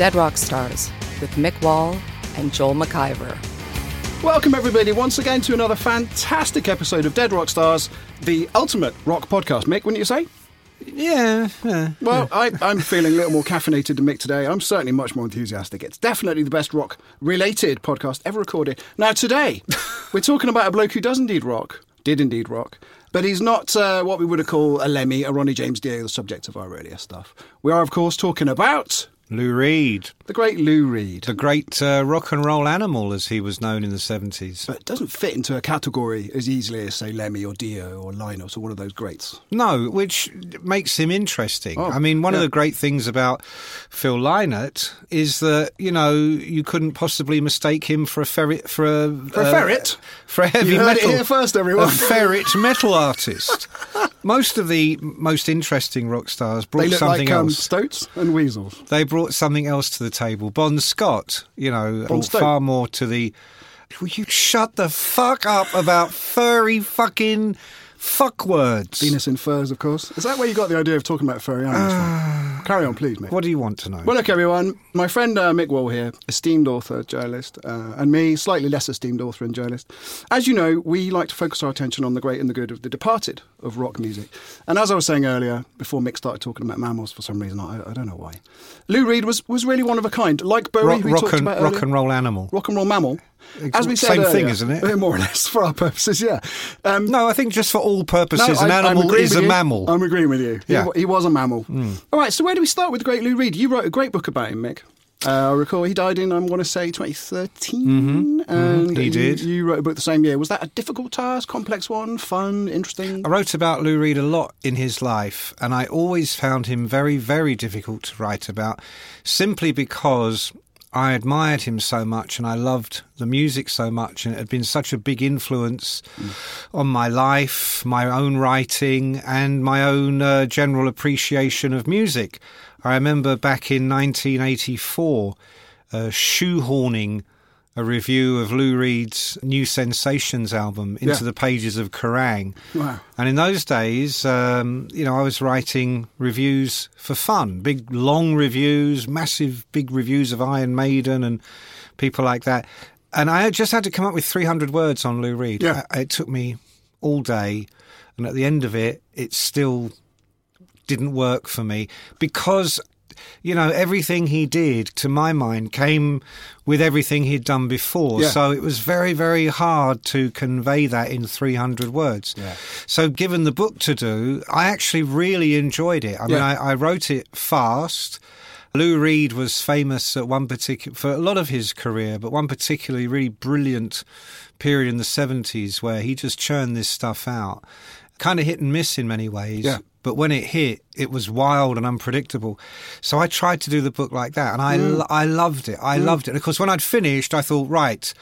Dead Rock Stars with Mick Wall and Joel McIver. Welcome, everybody, once again to another fantastic episode of Dead Rock Stars, the ultimate rock podcast. Mick, wouldn't you say? Yeah. yeah. Well, I, I'm feeling a little more caffeinated than Mick today. I'm certainly much more enthusiastic. It's definitely the best rock related podcast ever recorded. Now, today, we're talking about a bloke who does indeed rock, did indeed rock, but he's not uh, what we would call a Lemmy, a Ronnie James Dio, the subject of our earlier stuff. We are, of course, talking about Lou Reed, the great Lou Reed. the great uh, rock and roll animal, as he was known in the 70s. But it doesn't fit into a category as easily as, say, Lemmy or Dio or Lynott or one of those greats. No, which makes him interesting. Oh, I mean, one of the great things about Phil Lynott is that you know you couldn't possibly mistake him for a ferret for a For a ferret? for a heavy You heard it here first, everyone. a ferret metal artist. Most of the most interesting rock stars brought something like um, else. stoats and weasels. they brought something else to the table. Bon Scott, you know, oh, Stoke. far more to the. Will you shut the fuck up about furry fucking fuck words? Venus in furs, of course. Is that where you got the idea of talking about furry animals from? Carry on, please, mate. What do you want to know? Well, look, everyone. My friend uh, Mick Wall here, esteemed author, journalist, uh, and me, slightly less esteemed author and journalist. As you know, we like to focus our attention on the great and the good of the departed of rock music. And as I was saying earlier, before Mick started talking about mammals for some reason, I, I don't know why. Lou Reed was, was really one of a kind, like Bowie, rock, who we rock talked and, about rock and roll animal. Rock and roll mammal. As we said Same thing, isn't it? More or less, for our purposes, yeah. Um, No, I think just for all purposes, no, an I- I'm animal is a you. mammal. I'm agreeing with you. Yeah. Wa- he was a mammal. All right, so where do we start with the great Lou Reed? You wrote a great book about him, Mick. Uh, I recall he died in, I want to say, 2013. And he you- did. You wrote a book the same year. Was that a difficult task, complex one, fun, interesting? I wrote about Lou Reed a lot in his life, and I always found him very, very difficult to write about, simply because I admired him so much and I loved the music so much, and it had been such a big influence on my life, my own writing, and my own uh, general appreciation of music. I remember back in 1984 uh, shoehorning a review of Lou Reed's New Sensations album into Yeah. the pages of Kerrang. Wow. And in those days, um, you know, I was writing reviews for fun, big, long reviews, massive, big reviews of Iron Maiden and people like that. And I just had to come up with 300 words on Lou Reed. Yeah. I- It took me all day. And at the end of it, it still didn't work for me because you know everything he did to my mind came with everything he'd done before Yeah. so it was very very hard to convey that in 300 words so given the book to do i actually really enjoyed it i mean I, I wrote it fast Lou Reed was famous at one particular for a lot of his career, but one particularly really brilliant period in the seventies where he just churned this stuff out. Kind of hit and miss in many ways. Yeah. But when it hit, it was wild and unpredictable. So I tried to do the book like that, and I Mm. I loved it. I loved it. Of course, when I'd finished, I thought, right,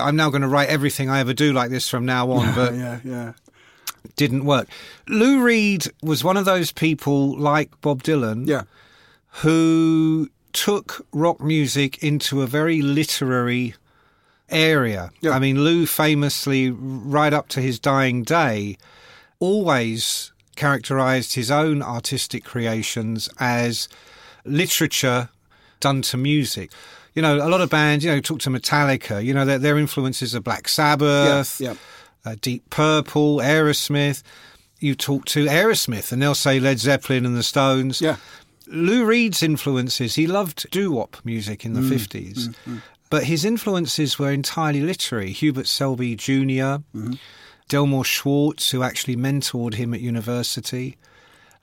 I'm now going to write everything I ever do like this from now on. But yeah, yeah. didn't work. Lou Reed was one of those people like Bob Dylan Yeah. who took rock music into a very literary area. Yeah. I mean, Lou famously, right up to his dying day, always characterized his own artistic creations as literature done to music. You know, a lot of bands, you know, talk to Metallica, you know, their, their influences are Black Sabbath, Yeah, yeah. uh, Deep Purple, Aerosmith. You talk to Aerosmith and they'll say Led Zeppelin and the Stones. Yeah. Lou Reed's influences, he loved doo wop music in the mm, 50s, mm, mm. but his influences were entirely literary. Hubert Selby junior mm-hmm. Delmore Schwartz, who actually mentored him at university,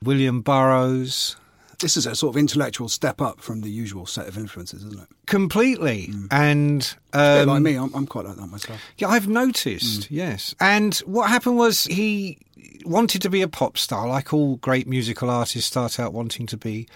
William Burroughs. This is a sort of intellectual step up from the usual set of influences, isn't it? Completely. And. A bit Um, like me, I'm, I'm quite like that myself. Yeah, I've noticed, yes. And what happened was he wanted to be a pop star, like all great musical artists start out wanting to be.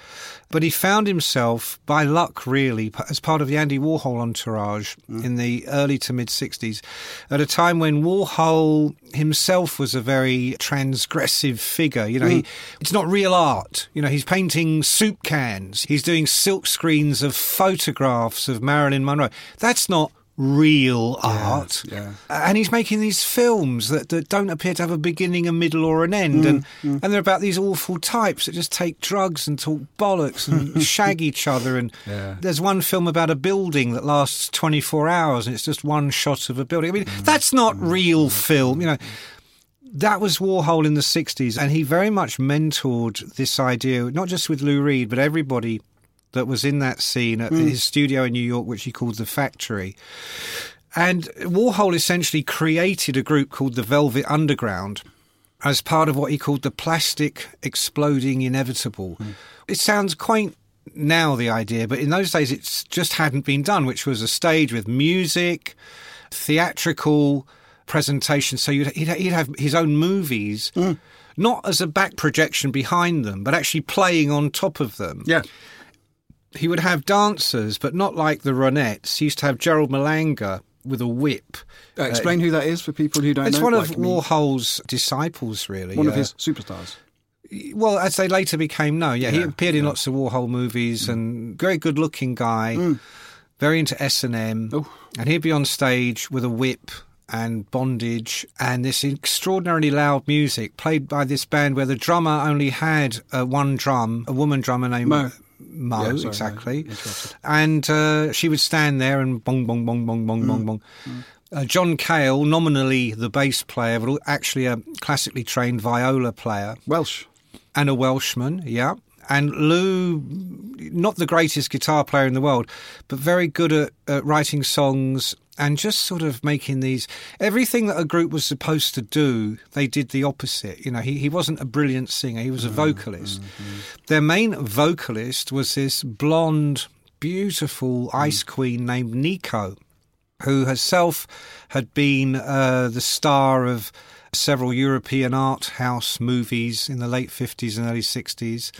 But he found himself, by luck really, as part of the Andy Warhol entourage mm. in the early to mid 60s, at a time when Warhol himself was a very transgressive figure. You know, he, mm. it's not real art. You know, he's painting soup cans, he's doing silk screens of photographs of Marilyn Monroe. That's not real art. yeah. And he's making these films that, that don't appear to have a beginning, a middle, or an end. and, mm, mm. and they're about these awful types that just take drugs and talk bollocks and shag each other. And there's one film about a building that lasts 24 hours and it's just one shot of a building. I mean, mm. that's not real film, you know. That was Warhol in the 60s, and he very much mentored this idea, not just with Lou Reed, but everybody that was in that scene at hmm. his studio in New York, which he called The Factory. And Warhol essentially created a group called the Velvet Underground as part of what he called the plastic exploding inevitable. Hmm. It sounds quaint now, the idea, but in those days it just hadn't been done, which was a stage with music, theatrical presentation. So you'd, he'd, he'd have his own movies. Hmm. Not as a back projection behind them, but actually playing on top of them Yeah. He would have dancers, but not like the Ronettes. He used to have Gerard Malanga with a whip. Uh, explain who that is for people who don't It's know. one of me. Warhol's disciples, really. one of Uh, his superstars. Well, as they later became known, yeah, he Yeah, appeared in lots of Warhol movies and very good-looking guy, very into S and M, Oh. and he'd be on stage with a whip and bondage and this extraordinarily loud music played by this band where the drummer only had uh, one drum, a woman drummer named Mo. Mo, Yeah, sorry, exactly. And uh, she would stand there and bong, bong, bong, bong, bong, Mm. bong, bong. Uh, John Cale, nominally the bass player, but actually a classically trained viola player Welsh. and a Welshman, yeah. And Lou, not the greatest guitar player in the world, but very good at, at writing songs and just sort of making these. Everything that a group was supposed to do, they did the opposite. You know, he, he wasn't a brilliant singer, he was a mm-hmm. vocalist. Mm-hmm. Their main vocalist was this blonde, beautiful mm. ice queen named Nico who herself had been uh, the star of several European art house movies in the late 50s and early 60s.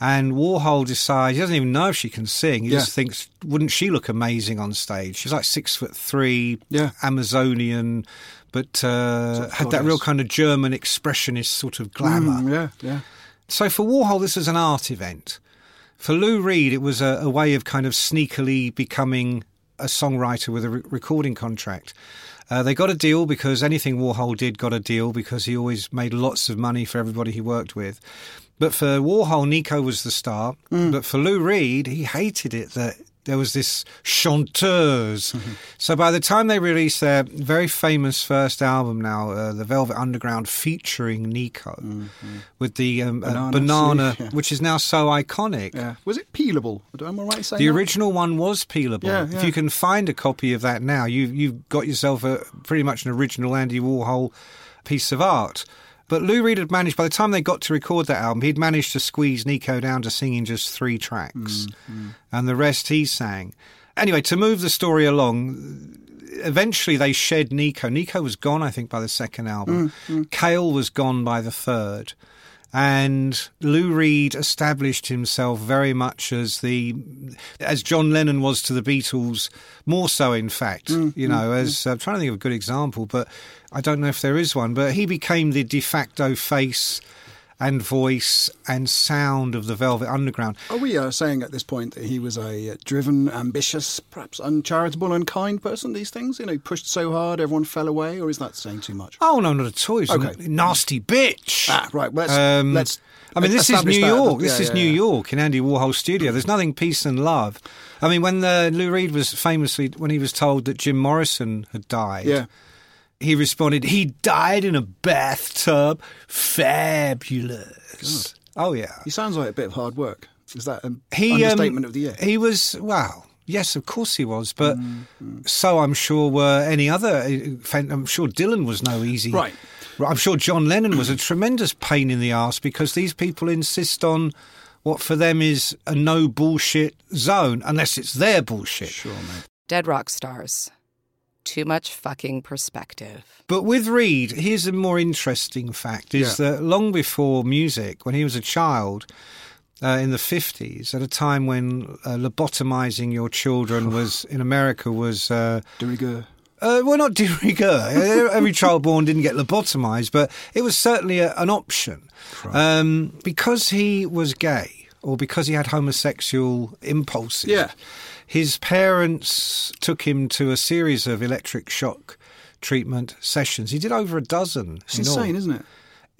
And Warhol decides, he doesn't even know if she can sing. He Yeah. just thinks, wouldn't she look amazing on stage? She's like six foot three, Yeah. Amazonian, but uh, Sort of had that real kind of German expressionist sort of glamour. Mm, yeah, yeah. So for Warhol, this was an art event. For Lou Reed, it was a, a way of kind of sneakily becoming a songwriter with a re- recording contract. Uh, they got a deal because anything Warhol did got a deal because he always made lots of money for everybody he worked with. But for Warhol, Nico was the star. But for Lou Reed, he hated it that there was this chanteuse. So by the time they released their very famous first album now, uh, The Velvet Underground, featuring Nico, with the um, uh, Banana banana, yeah. which is now so iconic. Yeah. Was it peelable? Am I right saying The that? original one was peelable. Yeah, If you can find a copy of that now, you, you've got yourself a pretty much an original Andy Warhol piece of art. But Lou Reed had managed, by the time they got to record that album, he'd managed to squeeze Nico down to singing just three tracks. Mm, mm. And the rest he sang. Anyway, to move the story along, eventually they shed Nico. Nico was gone, I think, by the second album. Mm, Cale was gone by the third. And Lou Reed established himself very much as the, as John Lennon was to the Beatles, more so in fact. you know, as I'm trying to think of a good example, but I don't know if there is one. But he became the de facto face and voice and sound of the Velvet Underground. Are we uh, saying at this point that he was a uh, driven, ambitious, perhaps uncharitable, unkind person? These things, you know, pushed so hard, everyone fell away, or is that saying too much? Oh no, not at all. He's Okay. a nasty bitch. Ah, right. Let's Um, let's. I mean, this is New that. York. This is yeah, New yeah. York in Andy Warhol's studio. There's nothing peace and love. I mean, when the, Lou Reed was famously when he was told that Jim Morrison had died, Yeah. He responded, he died in a bathtub. Fabulous. Oh, yeah. He sounds like a bit of hard work. Is that an He, um, of the year? He was, well, yes, of course he was, but Mm, so I'm sure were any other. I'm sure Dylan was no easy. Right. I'm sure John Lennon was a tremendous pain in the ass because these people insist on what for them is a no bullshit zone, unless it's their bullshit. Sure, mate. Dead rock stars. Too much fucking perspective. But with Reed, here's a more interesting fact: is Yeah. that long before music, when he was a child. Uh, in the 50s, at a time when uh, lobotomizing your children was in America was uh, De rigueur. Uh, well, not de rigueur. Every child born didn't get lobotomized, but it was certainly a, an option. Um, because he was gay or because he had homosexual impulses, Yeah. His parents took him to a series of electric shock treatment sessions. He did over a dozen. It's in all. insane, isn't it?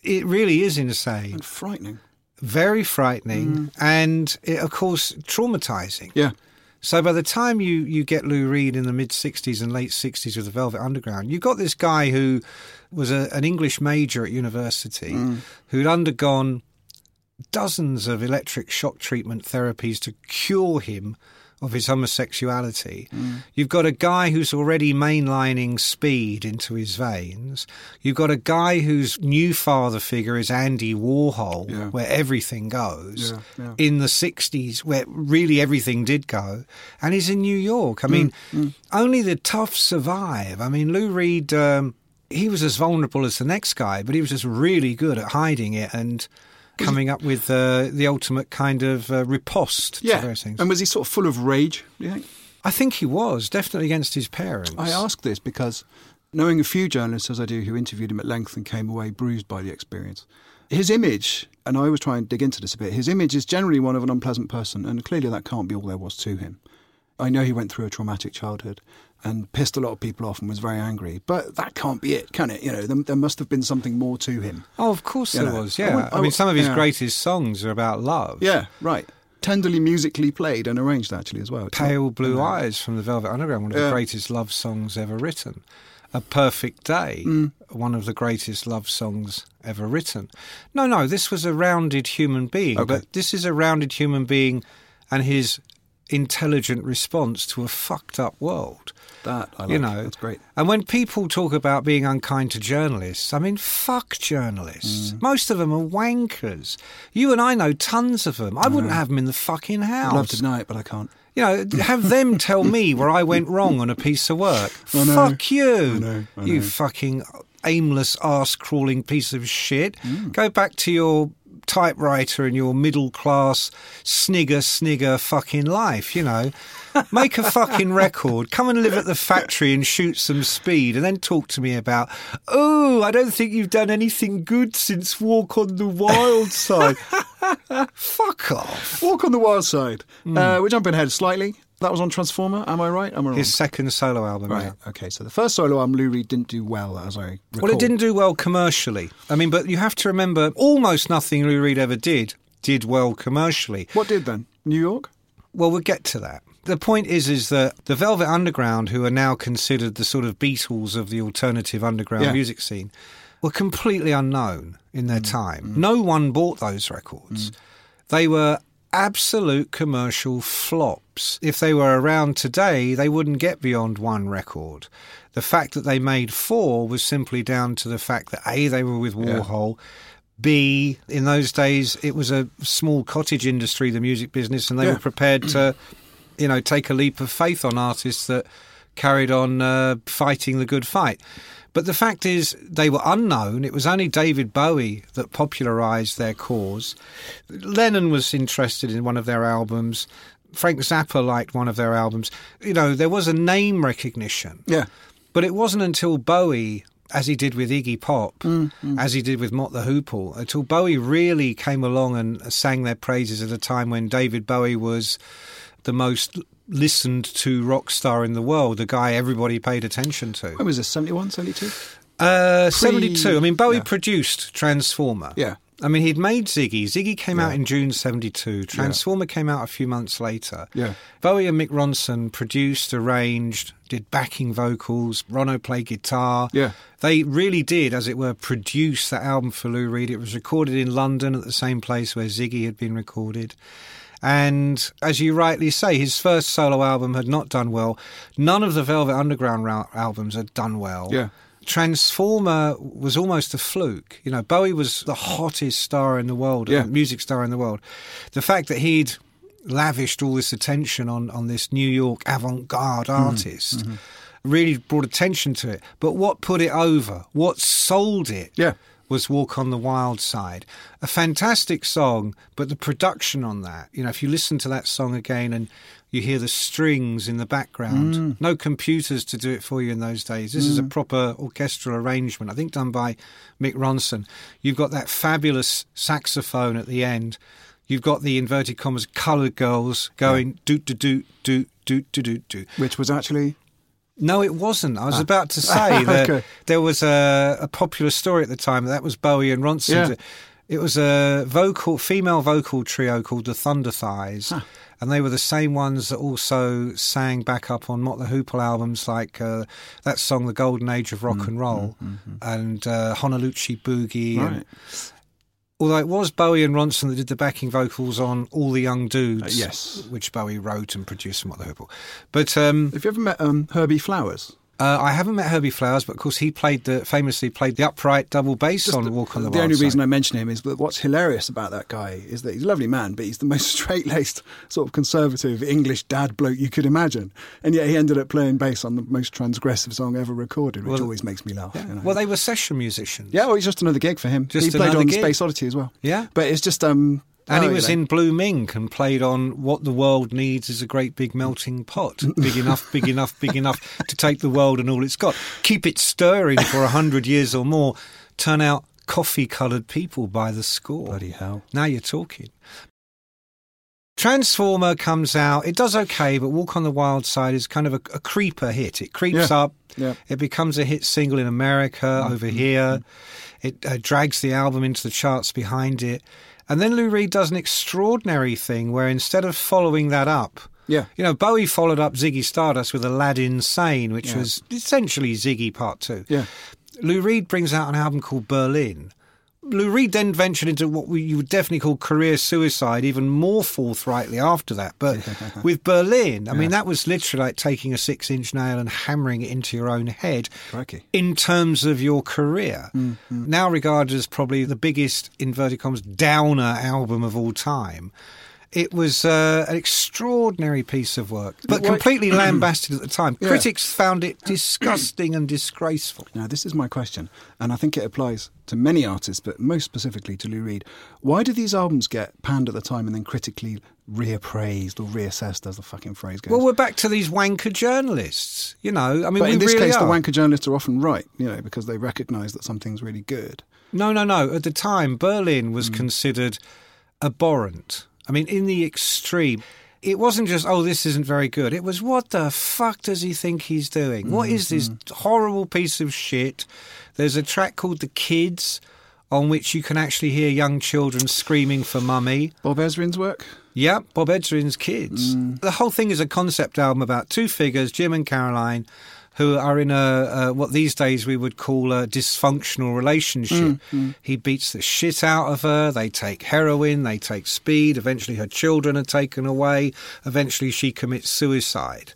It really is insane. And frightening. Very frightening mm. and, it, of course, traumatizing. Yeah. So by the time you, you get Lou Reed in the mid 60s and late 60s with the Velvet Underground, you've got this guy who was a, an English major at university mm. who'd undergone dozens of electric shock treatment therapies to cure him of his homosexuality. Mm. You've got a guy who's already mainlining speed into his veins. You've got a guy whose new father figure is Andy Warhol, Yeah. where everything goes. Yeah, yeah. In the 60s, where really everything did go. And he's in New York. I mm, mean, mm. only the tough survive. I mean, Lou Reed, um, he was as vulnerable as the next guy, but he was just really good at hiding it and coming up with uh, the ultimate kind of uh, riposte to Yeah. various things. And was he sort of full of rage, do you think? I think he was definitely against his parents. I ask this because knowing a few journalists, as I do, who interviewed him at length and came away bruised by the experience, his image, and I always try and dig into this a bit, his image is generally one of an unpleasant person, and clearly that can't be all there was to him. I know he went through a traumatic childhood and pissed a lot of people off and was very angry, but that can't be it, can it? You know, there, there must have been something more to him. Oh, of course there know, was. I Yeah, would- I, I mean, would- some of his yeah. greatest songs are about love. Yeah, right. Tenderly musically played and arranged, actually, as well. It's not- Pale Blue. Eyes from the Velvet Underground, one of Yeah. the greatest love songs ever written. A Perfect Day, Mm. one of the greatest love songs ever written. No, no, this was a rounded human being, Okay. but this is a rounded human being and his intelligent response to a fucked up world. That, I like. you know, That's great. And when people talk about being unkind to journalists, I mean, fuck journalists. Mm. Most of them are wankers. You and I know tons of them. I wouldn't have them in the fucking house. I'd love to deny it, but I can't. You know, have them tell me where I went wrong on a piece of work. I know. Fuck you. I know, I You fucking aimless ass crawling piece of shit. Mm. Go back to your typewriter and your middle class snigger snigger fucking life, you know. Make a fucking record, come and live at the factory and shoot some speed, and then talk to me about, oh, I don't think you've done anything good since Walk on the Wild Side. Fuck off. Walk on the Wild Side. Uh, we're jumping ahead slightly. That was on Transformer. Am I right? Am I wrong? His second solo album, right. yeah. Okay. So the first solo album, Lou Reed didn't do well, as I recall. Well, it didn't do well commercially. I mean, but you have to remember, almost nothing Lou Reed ever did did well commercially. What did then? New York. Well, we'll get to that. The point is, is that the Velvet Underground, who are now considered the sort of Beatles of the alternative underground Yeah. music scene, were completely unknown in Mm. their time. No one bought those records. They were absolute commercial flops. If they were around today, they wouldn't get beyond one record. The fact that they made four was simply down to the fact that A, they were with Warhol. B, in those days, it was a small cottage industry, the music business, and they Yeah. were prepared to, you know, take a leap of faith on artists that carried on uh, fighting the good fight. But the fact is, they were unknown. It was only David Bowie that popularised their cause. Lennon was interested in one of their albums. Frank Zappa liked one of their albums. You know, there was a name recognition. Yeah. But it wasn't until Bowie, as he did with Iggy Pop, Mm, as he did with Mott the Hoople, until Bowie really came along and sang their praises at a time when David Bowie was the most listened to rock star in the world, the guy everybody paid attention to. When was this? 71, 72? Uh, 72. I mean, Bowie yeah. produced Transformer. Yeah. I mean, he'd made Ziggy. Ziggy came out in June 72. Transformer came out a few months later. Yeah. Bowie and Mick Ronson produced, arranged, did backing vocals. Ronno played guitar. Yeah. They really did, as it were, produce that album for Lou Reed. It was recorded in London at the same place where Ziggy had been recorded. And as you rightly say, his first solo album had not done well. None of the Velvet Underground ra- albums had done well. Yeah. Transformer was almost a fluke. You know, Bowie was the hottest star in the world, Yeah. music star in the world. The fact that he'd lavished all this attention on, on this New York avant garde Mm-hmm. artist really brought attention to it. But what put it over, what sold it, Yeah was Walk on the Wild Side. A fantastic song, but the production on that, you know, if you listen to that song again and you hear the strings in the background, mm. no computers to do it for you in those days. This mm. is a mm. proper orchestral arrangement, I think done by Mick Ronson. You've got that fabulous saxophone at the end. You've got the inverted commas coloured girls going yeah. doot doot doot doot doot doot doot. Which was actually no, it wasn't. I was about to say that Okay. there was a, a popular story at the time that was Bowie and Ronson. Yeah. It was a vocal female vocal trio called the Thunder Thighs. And they were the same ones that also sang back up on Mott the Hoople albums like uh, that song, The Golden Age of Mm, Rock and Roll, and uh, Honaloochie Boogie. and- Right. Although it was Bowie and Ronson that did the backing vocals on All the Young Dudes, Uh, yes. which Bowie wrote and produced from Mott the Hoople. But um, Have you ever met um, Herbie Flowers? Uh, I haven't met Herbie Flowers, but of course he played the famously played the upright double bass on the, Walk on the, the Wild only reason I mention him is that what's hilarious about that guy is that he's a lovely man, but he's the most straight-laced, sort of conservative English dad bloke you could imagine, and yet he ended up playing bass on the most transgressive song ever recorded, which Well, always makes me laugh. you know. Well, they were session musicians. yeah, well, it's just another gig for him. Just he played on gig. Space Oddity as well. Yeah. but it's just um, And oh, he was you know. in Blue Mink and played on What the World Needs is a Great Big Melting Pot. Big enough, big enough, big enough to take the world and all it's got. Keep it stirring for a hundred years or more. Turn out coffee coloured people by the score. Bloody hell. Now you're talking. Transformer comes out. It does okay, but Walk on the Wild Side is kind of a, a creeper hit. It creeps Yeah. up. Yeah. It becomes a hit single in America over here. It uh, drags the album into the charts behind it. And then Lou Reed does an extraordinary thing where instead of following that up, Yeah. you know, Bowie followed up Ziggy Stardust with Aladdin Sane, which Yeah. was essentially Ziggy Part 2. Yeah. Lou Reed brings out an album called Berlin. Lou Reed then ventured into what we, you would definitely call career suicide, even more forthrightly after that. But with Berlin, I mean, that was literally like taking a six inch nail and hammering it into your own head Crikey. in terms of your career. Mm-hmm. Now regarded as probably the biggest, inverted commas, downer album of all time. It was uh, an extraordinary piece of work, but completely lambasted at the time. Yeah. Critics found it disgusting and disgraceful. Now, this is my question, and I think it applies to many artists, but most specifically to Lou Reed. Why do these albums get panned at the time and then critically reappraised or reassessed, as the fucking phrase goes? Well, we're back to these wanker journalists. You know, I mean, but we in this really case, are. the wanker journalists are often right, you know, because they recognise that something's really good. No, no, no. At the time, Berlin was Hmm. considered abhorrent. I mean, in the extreme. It wasn't just, oh, this isn't very good. It was, what the fuck does he think he's doing? What is this Mm-hmm. horrible piece of shit? There's a track called The Kids on which you can actually hear young children screaming for mummy. Bob Ezrin's work? Yep, Bob Ezrin's kids. Mm. The whole thing is a concept album about two figures, Jim and Caroline, who are in a uh, what these days we would call a dysfunctional relationship. Mm, He beats the shit out of her. They take heroin. They take speed. Eventually, her children are taken away. Eventually, she commits suicide.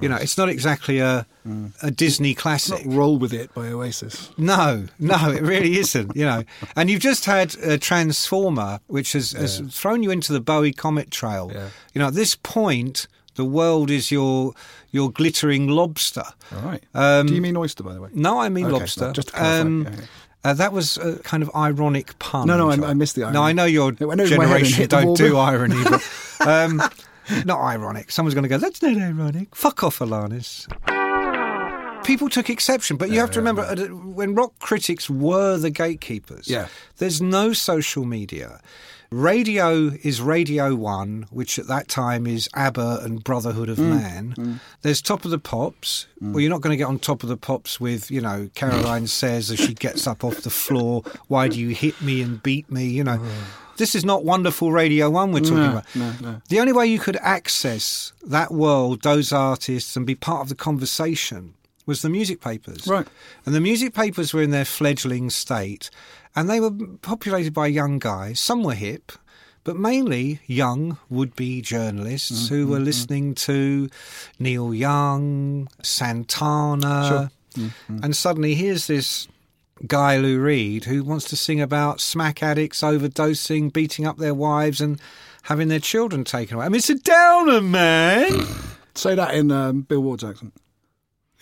You know, it's not exactly a a Disney classic. not Roll With It by Oasis. No, no, it really isn't. You know, and you've just had a Transformer, which has, has thrown you into the Bowie comet trail. Yeah. You know, at this point, the world is your your glittering lobster. All right. Um, Do you mean oyster, by the way? No, I mean Okay, lobster. no, just Um, yeah, yeah. uh, that was a kind of ironic pun. No, no, I- I missed the No, irony. I know your It went over my head and generation don't do irony, but um, not ironic. Someone's going to go, that's not ironic. Fuck off, Alanis. people took exception. But you have to remember, uh, when rock critics were the gatekeepers, Yeah. there's no social media. Radio is Radio 1, which at that time is ABBA and Brotherhood Mm. of Man. Mm. There's Top of the Pops. Mm. Well, you're not going to get on Top of the Pops with, you know, Caroline says as she gets up off the floor, Why do you hit me and beat me? You know, mm. this is not wonderful Radio 1 we're talking No, about. no, no. The only way you could access that world, those artists, and be part of the conversation was the music papers. Right. And the music papers were in their fledgling state, and they were populated by young guys. Some were hip, but mainly young would be journalists mm, who mm, were mm. listening to Neil Young, Santana. And suddenly here's this guy, Lou Reed, who wants to sing about smack addicts overdosing, beating up their wives, and having their children taken away. I mean, it's a downer, man. Say that in um, Bill Ward's accent.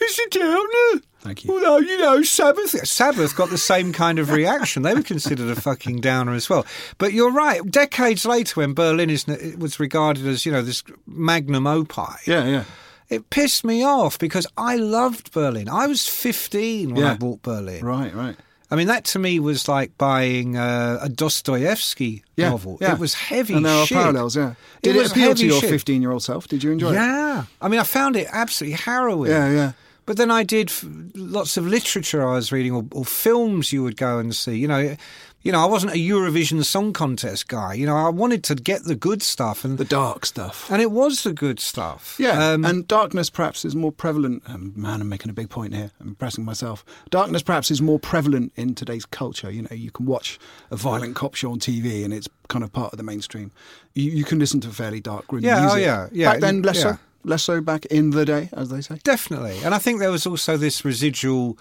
It's a downer. Thank you. Although, you know, Sabbath Sabbath got the same kind of reaction. They were considered a fucking downer as well. But you're right. Decades later, when Berlin is, was regarded as, you know, this magnum opus, Yeah, yeah. it pissed me off because I loved Berlin. I was 15 when I bought Berlin. Right, right. I mean, that to me was like buying uh, a Dostoevsky Yeah, novel. yeah. It was heavy And there are shit. parallels, yeah. Did It it, appeal to your 15 year old self? Did you enjoy it? Yeah. I mean, I found it absolutely harrowing. Yeah, yeah. But then I did f- lots of literature I was reading, or, or films you would go and see. You know, you know, I wasn't a Eurovision Song Contest guy. You know, I wanted to get the good stuff, and The dark stuff. and it was the good stuff. Yeah, Um, and darkness perhaps is more prevalent. Um, man, I'm making a big point here. I'm impressing myself. Darkness perhaps is more prevalent in today's culture. You know, you can watch a violent cop show on TV, and it's kind of part of the mainstream. You, you can listen to fairly dark, gritty Yeah, oh, music. yeah, yeah, Back then, less yeah. so. Less so back in the day, as they say. Definitely. And I think there was also this residual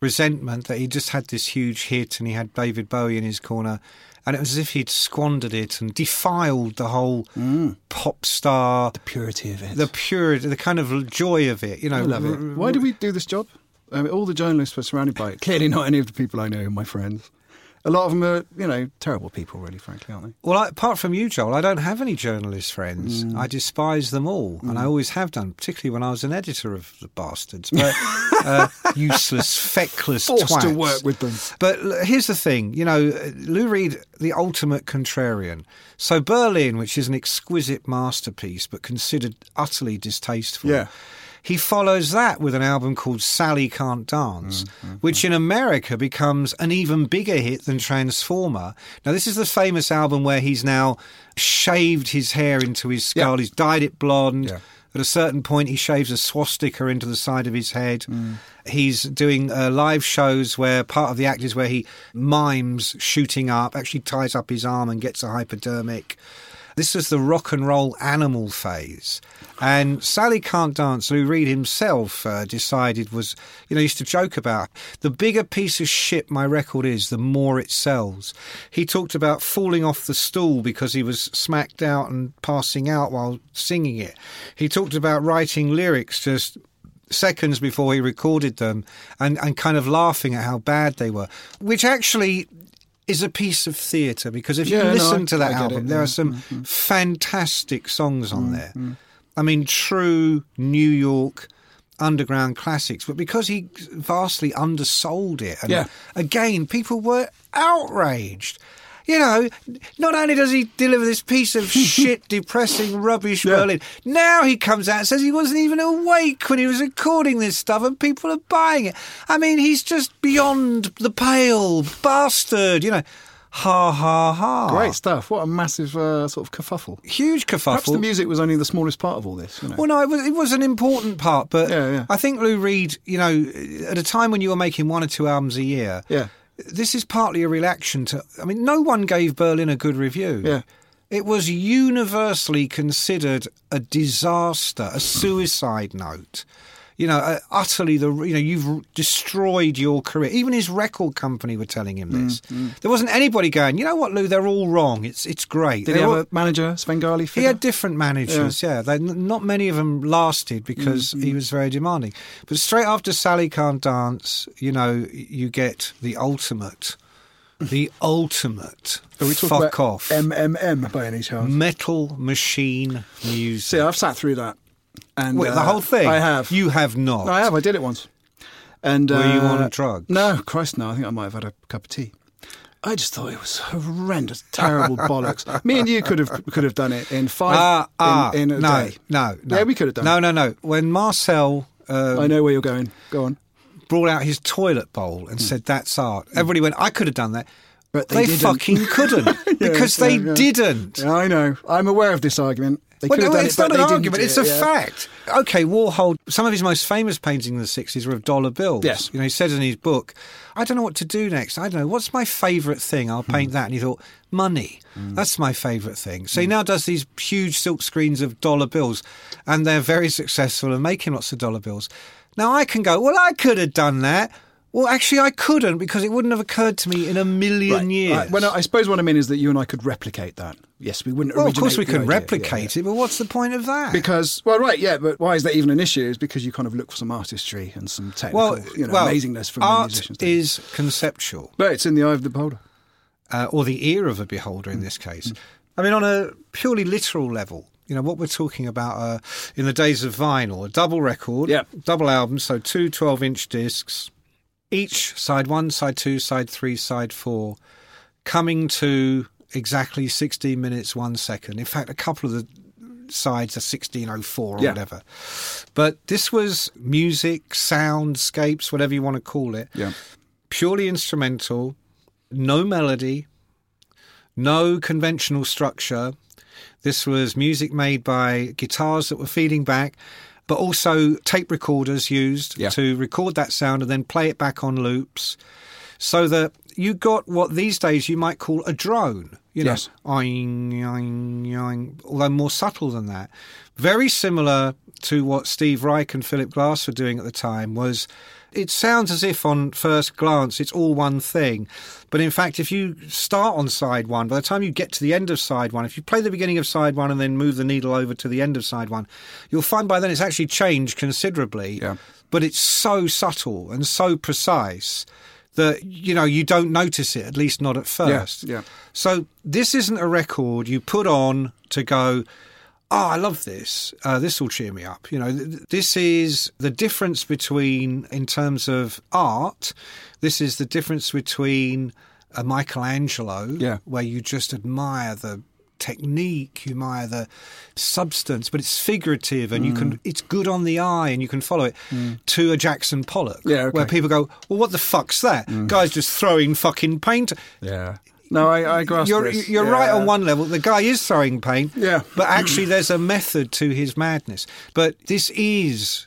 resentment that he just had this huge hit and he had David Bowie in his corner. And it was as if he'd squandered it and defiled the whole mm. pop star, The Purity of it. the purity, the kind of joy of it. You know, I love it. Why do we do this job? I mean, all the journalists were surrounded by it. Clearly, not any of the people I know, my friends. A lot of them are, you know, terrible people, really, frankly, aren't they? Well, I, apart from you, Joel, I don't have any journalist friends. Mm. I despise them all, and I always have done, particularly when I was an editor of the bastards. But uh, useless, feckless Forced to work with them. But here's the thing, you know, Lou Reed, the ultimate contrarian. So Berlin, which is an exquisite masterpiece, but considered utterly distasteful. Yeah. He follows that with an album called Sally Can't Dance, which in America becomes an even bigger hit than Transformer. Now, this is the famous album where he's now shaved his hair into his skull, Yeah. he's dyed it blonde. Yeah. At a certain point, he shaves a swastika into the side of his head. Mm. He's doing uh, live shows where part of the act is where he mimes shooting up, actually ties up his arm and gets a hypodermic. This was the rock and roll animal phase. And Sally Can't Dance, Lou Reed himself uh, decided was, you know, used to joke about the bigger piece of shit my record is, the more it sells. He talked about falling off the stool because he was smacked out and passing out while singing it. He talked about writing lyrics just seconds before he recorded them and, and kind of laughing at how bad they were, which actually is a piece of theatre because if you Yeah, no, listen I- to that album, it, there yeah. are some fantastic songs on there. I mean, true New York underground classics, but because he vastly undersold it, and Yeah. again, people were outraged. You know, not only does he deliver this piece of shit, depressing rubbish Yeah. Berlin, now he comes out and says he wasn't even awake when he was recording this stuff and people are buying it. I mean, he's just beyond the pale, bastard, you know. Ha ha ha. Great stuff. What a massive uh, sort of kerfuffle. Huge kerfuffle. Perhaps the music was only the smallest part of all this. You know? Well, no, it was, it was an important part, but Yeah, yeah. I think Lou Reed, you know, at a time when you were making one or two albums a year, Yeah. This is partly a reaction to. I mean, no one gave Berlin a good review. Yeah. It was universally considered a disaster, a suicide note. You know, uh, utterly the you know you've destroyed your career. Even his record company were telling him this. Mm, There wasn't anybody going, you know what, Lou? They're all wrong. It's it's great. Did he They're have all- a manager, Svengali he had different managers, yeah. They, not many of them lasted because he was very demanding. But straight after Sally Can't Dance, you know, you get the ultimate, the ultimate Are we fuck off MMM by any chance? metal machine music. See, I've sat through that. And Wait, the uh, whole thing? I have. You have not. I have. I did it once. And Were you uh, on drugs? No, Christ, no. I think I might have had a cup of tea. I just thought it was horrendous, terrible bollocks. Me and you could have could have done it in five Ah, ah, in, in a no, day. no, no. Yeah, we could have done. No, it. no, no. When Marcel uh, I know where you're going. Go on. brought out his toilet bowl and said, "That's art," everybody went, "I could have done that." But they didn't. fucking couldn't because they yeah, yeah. didn't. Yeah, I know. I'm aware of this argument. Well, no, it's it, not an argument; it's it, a yeah. fact. Okay, Warhol. Some of his most famous paintings in the '60s were of dollar bills. Yes. you know, he said in his book, "I don't know what to do next. I don't know what's my favourite thing. I'll paint Hmm. that." And he thought, "Money. That's my favourite thing." So he now does these huge silk screens of dollar bills, and they're very successful and making lots of dollar bills. Now I can go, "Well, I could have done that." Well, actually, I couldn't because it wouldn't have occurred to me in a million Right, years. right. Well, I suppose what I mean is that you and I could replicate that. Yes, we wouldn't. Well, of course we originate the can idea. replicate Yeah, it, but what's the point of that? Because, well, right, yeah, but why is that even an issue? Is because you kind of look for some artistry and some technical, well, you know, well, amazingness from the art musicians. is conceptual, but it's in the eye of the beholder. uh, or the ear of a beholder in this case. I mean, on a purely literal level, you know, what we're talking about uh, in the days of vinyl, a double record, Yeah. double album, so two 12 inch discs, each side one, side two, side three, side four, coming to exactly 16 minutes, one second. In fact, a couple of the sides are 1604 or Yeah. whatever. But this was music, soundscapes, whatever you want to call it Yeah. purely instrumental, no melody, no conventional structure. This was music made by guitars that were feeding back, but also tape recorders used Yeah. to record that sound and then play it back on loops so that you got what these days you might call a drone. You know, Yes. oing, oing, oing, although more subtle than that. Very similar to what Steve Reich and Philip Glass were doing at the time was it sounds as if on first glance it's all one thing. But in fact, if you start on side one, by the time you get to the end of side one, if you play the beginning of side one and then move the needle over to the end of side one, you'll find by then it's actually changed considerably. Yeah. But it's so subtle and so precise that, you know, you don't notice it, at least not at first. yeah. So this isn't a record you put on to go, oh, I love this. Uh, this will cheer me up. You know, th- th- this is the difference between, in terms of art, this is the difference between a Michelangelo, Yeah. where you just admire the technique, you admire the substance, but it's figurative and you Mm. can, it's good on the eye and you can follow it, to a Jackson Pollock, Yeah, okay. where people go, well, what the fuck's that? Guy's just throwing fucking paint. Yeah. No, I, I grasp You're, this. you're Yeah. right on one level. The guy is throwing paint. Yeah. But actually, there's a method to his madness. But this is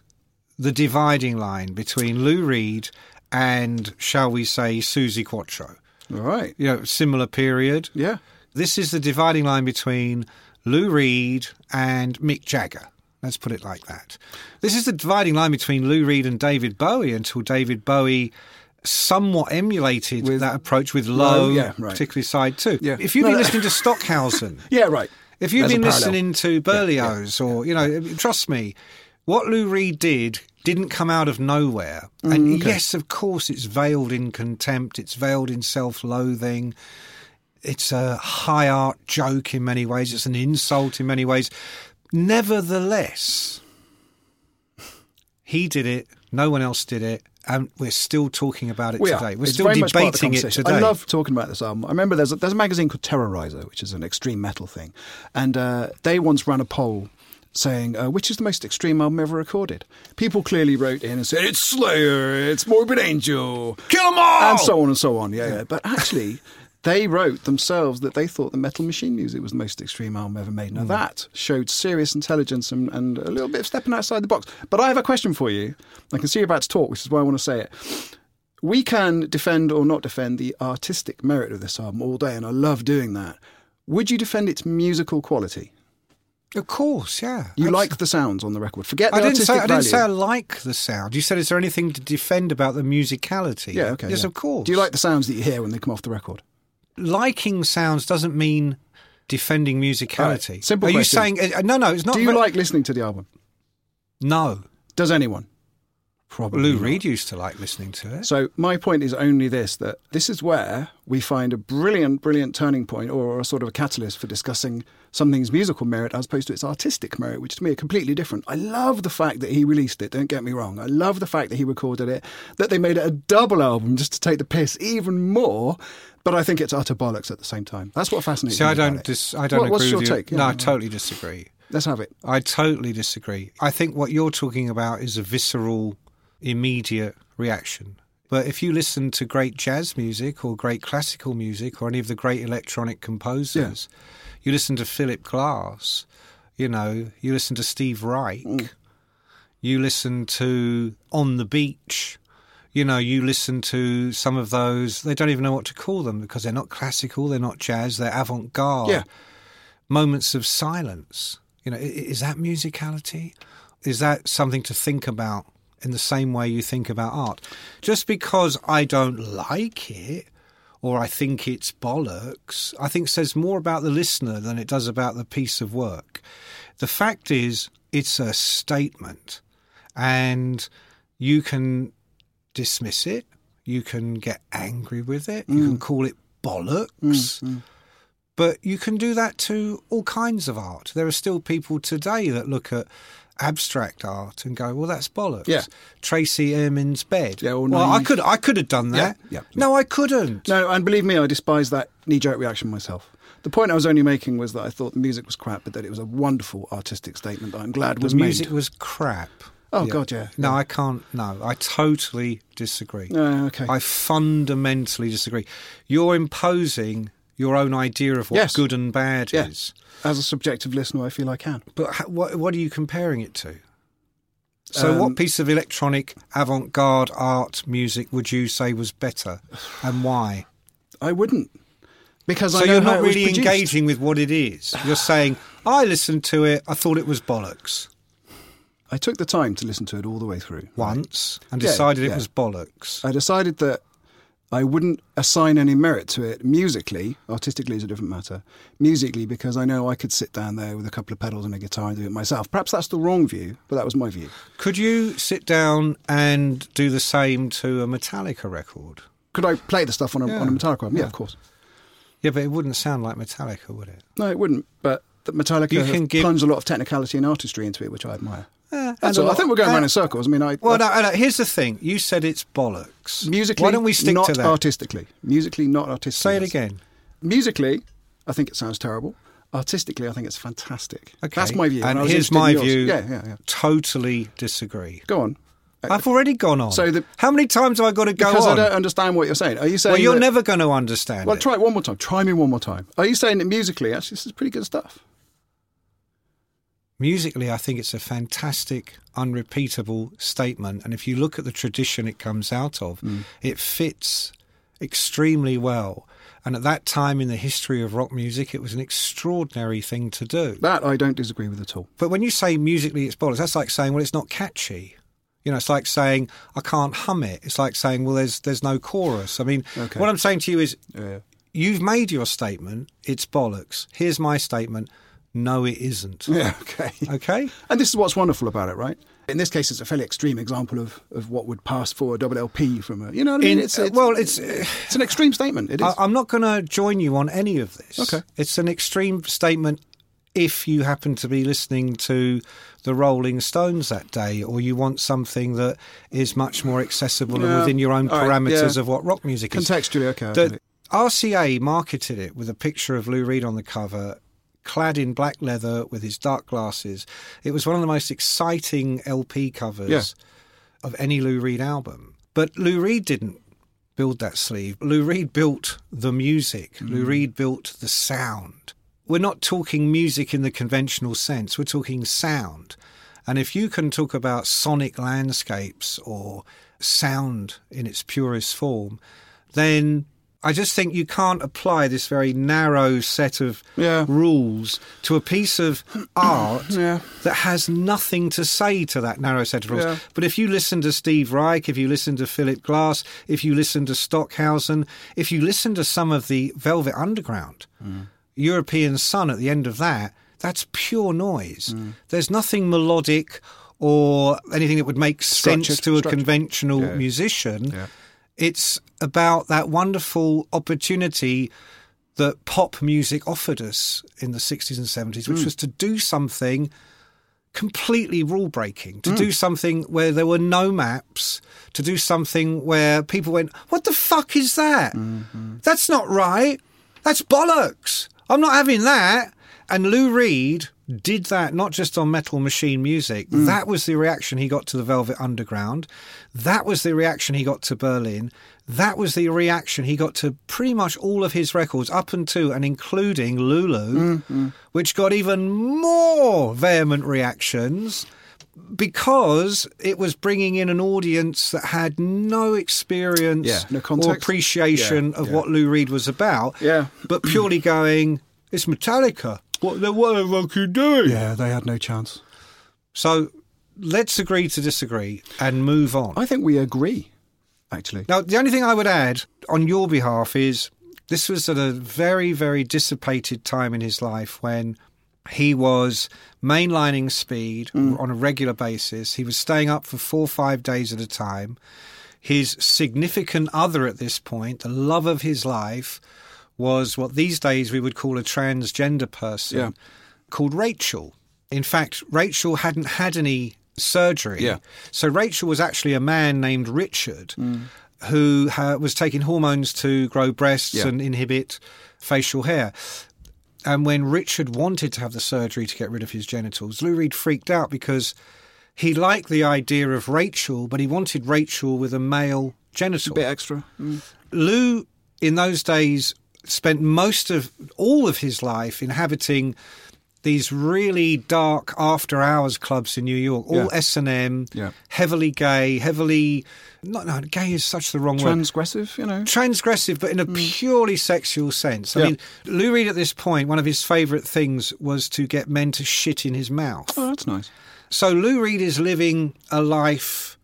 the dividing line between Lou Reed and, shall we say, Suzi Quatro. All right. You know, similar period. Yeah. This is the dividing line between Lou Reed and Mick Jagger. Let's put it like that. This is the dividing line between Lou Reed and David Bowie until David Bowie somewhat emulated With that approach with Low, yeah, right. particularly side two. Yeah. If you've No, been no. listening to Stockhausen, Yeah, right. if you've been listening to Berlioz, or you know, trust me, what Lou Reed did didn't come out of nowhere. Mm, and yes, of course, it's veiled in contempt. It's veiled in self-loathing. It's a high art joke in many ways. It's an insult in many ways. Nevertheless, he did it. No one else did it. And we're still talking about it We today. are. We're It's still very much part of the debating it today. I love talking about this album. I remember there's a, there's a magazine called Terrorizer, which is an extreme metal thing, and uh, they once ran a poll saying uh, which is the most extreme album ever recorded. People clearly wrote in and said it's Slayer, it's Morbid Angel, Kill 'em all! and so on and so on. Yeah, yeah. But actually. They wrote themselves that they thought the Metal Machine music was the most extreme album ever made. Now Hmm. that showed serious intelligence and, and a little bit of stepping outside the box. But I have a question for you. I can see you're about to talk, which is why I want to say it we can defend or not defend the artistic merit of this album all day, and I love doing that. Would you defend its musical quality? Of course, yeah. You like the sounds on the record. Forget the I didn't artistic say I didn't say I like the sound. You said, is there anything to defend about the musicality? yeah, okay. Yes, yeah. of course. Do you like the sounds that you hear when they come off the record? Liking sounds? Doesn't mean defending musicality. Right, simple Are question. you saying uh, no? No, it's not. Do you like listening to the album? No, Does anyone? Probably Lou not. Reed used to like listening to it. So my point is only this: that this is where we find a brilliant, brilliant turning point, or a sort of a catalyst for discussing something's musical merit as opposed to its artistic merit, which to me are completely different. I love the fact that he released it. Don't get me wrong. I love the fact that he recorded it, that they made it a double album just to take the piss even more. But I think it's utter bollocks at the same time. That's what fascinates See, me. I don't dis- I don't What- agree what's with your you. take? no, Yeah. I totally disagree. Let's have it. I totally disagree. I think what you're talking about is a visceral, immediate reaction. But if you listen to great jazz music or great classical music or any of the great electronic composers, you listen to Philip Glass, you know, you listen to Steve Reich, Mm. you listen to On the Beach, you know, you listen to some of those, they don't even know what to call them because they're not classical, they're not jazz, they're avant garde Yeah. moments of silence. You know, is that musicality? Is that something to think about in the same way you think about art? Just because I don't like it or I think it's bollocks, I think says more about the listener than it does about the piece of work. The fact is, it's a statement, and you can dismiss it, you can get angry with it, you can mm. call it bollocks. Mm, mm. But you can do that to all kinds of art. There are still people today that look at abstract art and go, "Well, that's bollocks." Yeah. Tracey Emin's bed. Yeah, well, I could, I could have done that. Yeah, yeah. No, I couldn't. No, and believe me, I despise that knee jerk reaction myself. The point I was only making was that I thought the music was crap, but that it was a wonderful artistic statement that I'm glad the was music made. Music was crap. Oh, God, yeah, No, yeah. I can't. No, I totally disagree. Uh, okay. I fundamentally disagree. You're imposing your own idea of what Yes. good and bad Yeah. is. As a subjective listener, I feel I can. But ha- what, what are you comparing it to? So, Um, what piece of electronic avant garde art music would you say was better and why? I wouldn't. Because So, I know you're not really produced. engaging with what it is. You're saying, I listened to it, I thought it was bollocks I took the time to listen to it all the way through. once and Yeah, decided it yeah. was bollocks. I decided that I wouldn't assign any merit to it musically. Artistically is a different matter. Musically, because I know I could sit down there with a couple of pedals and a guitar and do it myself. Perhaps that's the wrong view, but that was my view. Could you sit down and do the same to a Metallica record? Could I play the stuff on a, Yeah. on a Metallica album? Yeah, Yeah. of course. Yeah, but it wouldn't sound like Metallica, would it? No, it wouldn't. But the Metallica You can give- plunged a lot of technicality and artistry into it, which I admire. Yeah, That's and all. I think we're going uh, around in circles. I mean, I Well, no, no, here's the thing. You said it's bollocks. musically. Why don't we stick not to that? artistically? Musically, not artistically. Say it again. Musically, I think it sounds terrible. Artistically, I think it's fantastic. Okay. That's my view. And was here's my view. Yeah, yeah, yeah. Totally disagree. Go on. I've already gone on. So the- How many times have I got to go because on? Because I don't understand what you're saying. Are you saying? well, you're that- never going to understand Well, it. try it one more time. Try me one more time. Are you saying that musically, actually, this is pretty good stuff? Musically, I think it's a fantastic, unrepeatable statement. And if you look at the tradition it comes out of, Mm. it fits extremely well. And at that time in the history of rock music, it was an extraordinary thing to do. That I don't disagree with at all. But when you say musically it's bollocks, that's like saying, well, it's not catchy. You know, it's like saying I can't hum it. It's like saying, well, there's there's no chorus. I mean, Okay. what I'm saying to you is, Yeah. you've made your statement. It's bollocks. Here's my statement. No, it isn't. Yeah. Okay. Okay. And this is what's wonderful about it, right? In this case, it's a fairly extreme example of, of what would pass for a double LP from a. You know what I mean? In- it's, it's well, it's- it's an extreme statement. It is. I, I'm not going to join you on any of this. Okay. It's an extreme statement if you happen to be listening to the Rolling Stones that day, or you want something that is much more accessible and within your own All right, parameters yeah. of what rock music is. Contextually, okay. The. RCA marketed it with a picture of Lou Reed on the cover, clad in black leather with his dark glasses. It was one of the most exciting LP covers Yeah. of any Lou Reed album. But Lou Reed didn't build that sleeve. Lou Reed built the music. Lou Mm. Reed built the sound. We're not talking music in the conventional sense. We're talking sound. And if you can talk about sonic landscapes or sound in its purest form, then I just think you can't apply this very narrow set of Yeah. rules to a piece of art Yeah. that has nothing to say to that narrow set of rules. Yeah. But if you listen to Steve Reich, if you listen to Philip Glass, if you listen to Stockhausen, if you listen to some of the Velvet Underground, mm. European Son at the end of that, that's pure noise. Mm. There's nothing melodic or anything that would make sense Structured, to a structured. conventional musician. It's about that wonderful opportunity that pop music offered us in the 60s and 70s, Hmm. which was to do something completely rule breaking, to do something where there were no maps, to do something where people went, What the fuck is that? Mm-hmm. That's not right. That's bollocks. I'm not having that. And Lou Reed did that not just on Metal Machine Music. Mm. That was the reaction he got to the Velvet Underground. That was the reaction he got to Berlin. That was the reaction he got to pretty much all of his records, up until and including Lulu, Mm, which got even more vehement reactions because it was bringing in an audience that had no experience Yeah, no or appreciation Yeah, of yeah. what Lou Reed was about. Yeah. But purely going, it's Metallica. What what the fuck you doing? Yeah, they had no chance. So let's agree to disagree and move on. I think we agree, actually. Now, the only thing I would add on your behalf is this was at a very, very dissipated time in his life when he was mainlining speed mm. on a regular basis. He was staying up for four or five days at a time. His significant other at this point, the love of his life, was what these days we would call a transgender person Yeah. called Rachel. In fact, Rachel hadn't had any surgery. Yeah. So Rachel was actually a man named Richard who ha- was taking hormones to grow breasts Yeah. and inhibit facial hair. And when Richard wanted to have the surgery to get rid of his genitals, Lou Reed freaked out because he liked the idea of Rachel, but he wanted Rachel with a male genital. A bit extra. Mm. Lou, in those days, spent most of all of his life inhabiting these really dark after hours clubs in New York, all. S and M, Yeah. heavily gay, heavily not no gay is such the wrong word. Transgressive, you know. Transgressive, but in a mm. purely sexual sense. I Yeah. mean, Lou Reed at this point, one of his favourite things was to get men to shit in his mouth. Oh, that's nice. So Lou Reed is living a life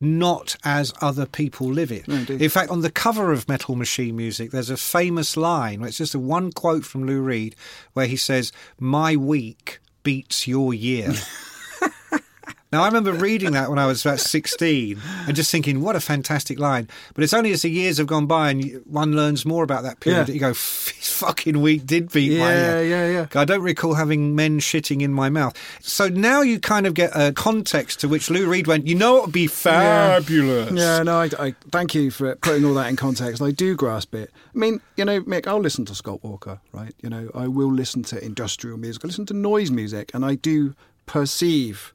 not as other people live it. No. In fact, on the cover of Metal Machine Music, there's a famous line. It's just a one quote from Lou Reed where he says, "My week beats your year." Now, I remember reading that when I was about 16 and just thinking, what a fantastic line. But it's only as the years have gone by and one learns more about that period Yeah. that you go, fucking week did beat my Yeah, uh, yeah, yeah. I don't recall having men shitting in my mouth. So now you kind of get a context to which Lou Reed went, you know what would be fabulous? Yeah, no, I, I thank you for putting all that in context. I do grasp it. I mean, you know, Mick, I'll listen to Scott Walker, right? You know, I will listen to industrial music, I listen to noise music, and I do perceive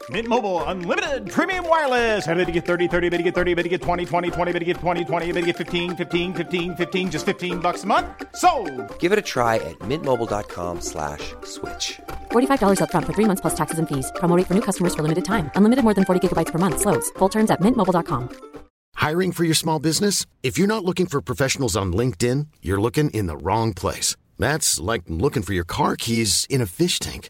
Mint Mobile unlimited premium wireless. Ready to get 30, 30, bit to get 30, bit to get 20, 20, 20, bit to get 20, 20, bit to get 15, 15, 15, 15 just 15 bucks a month. So, Give it a try at mintmobile.com slash switch. $45 upfront for three months plus taxes and fees. Promo for new customers for limited time. Unlimited more than 40 gigabytes per month. Slows. Full terms at mintmobile.com. Hiring for your small business? If you're not looking for professionals on LinkedIn, you're looking in the wrong place. That's like looking for your car keys in a fish tank.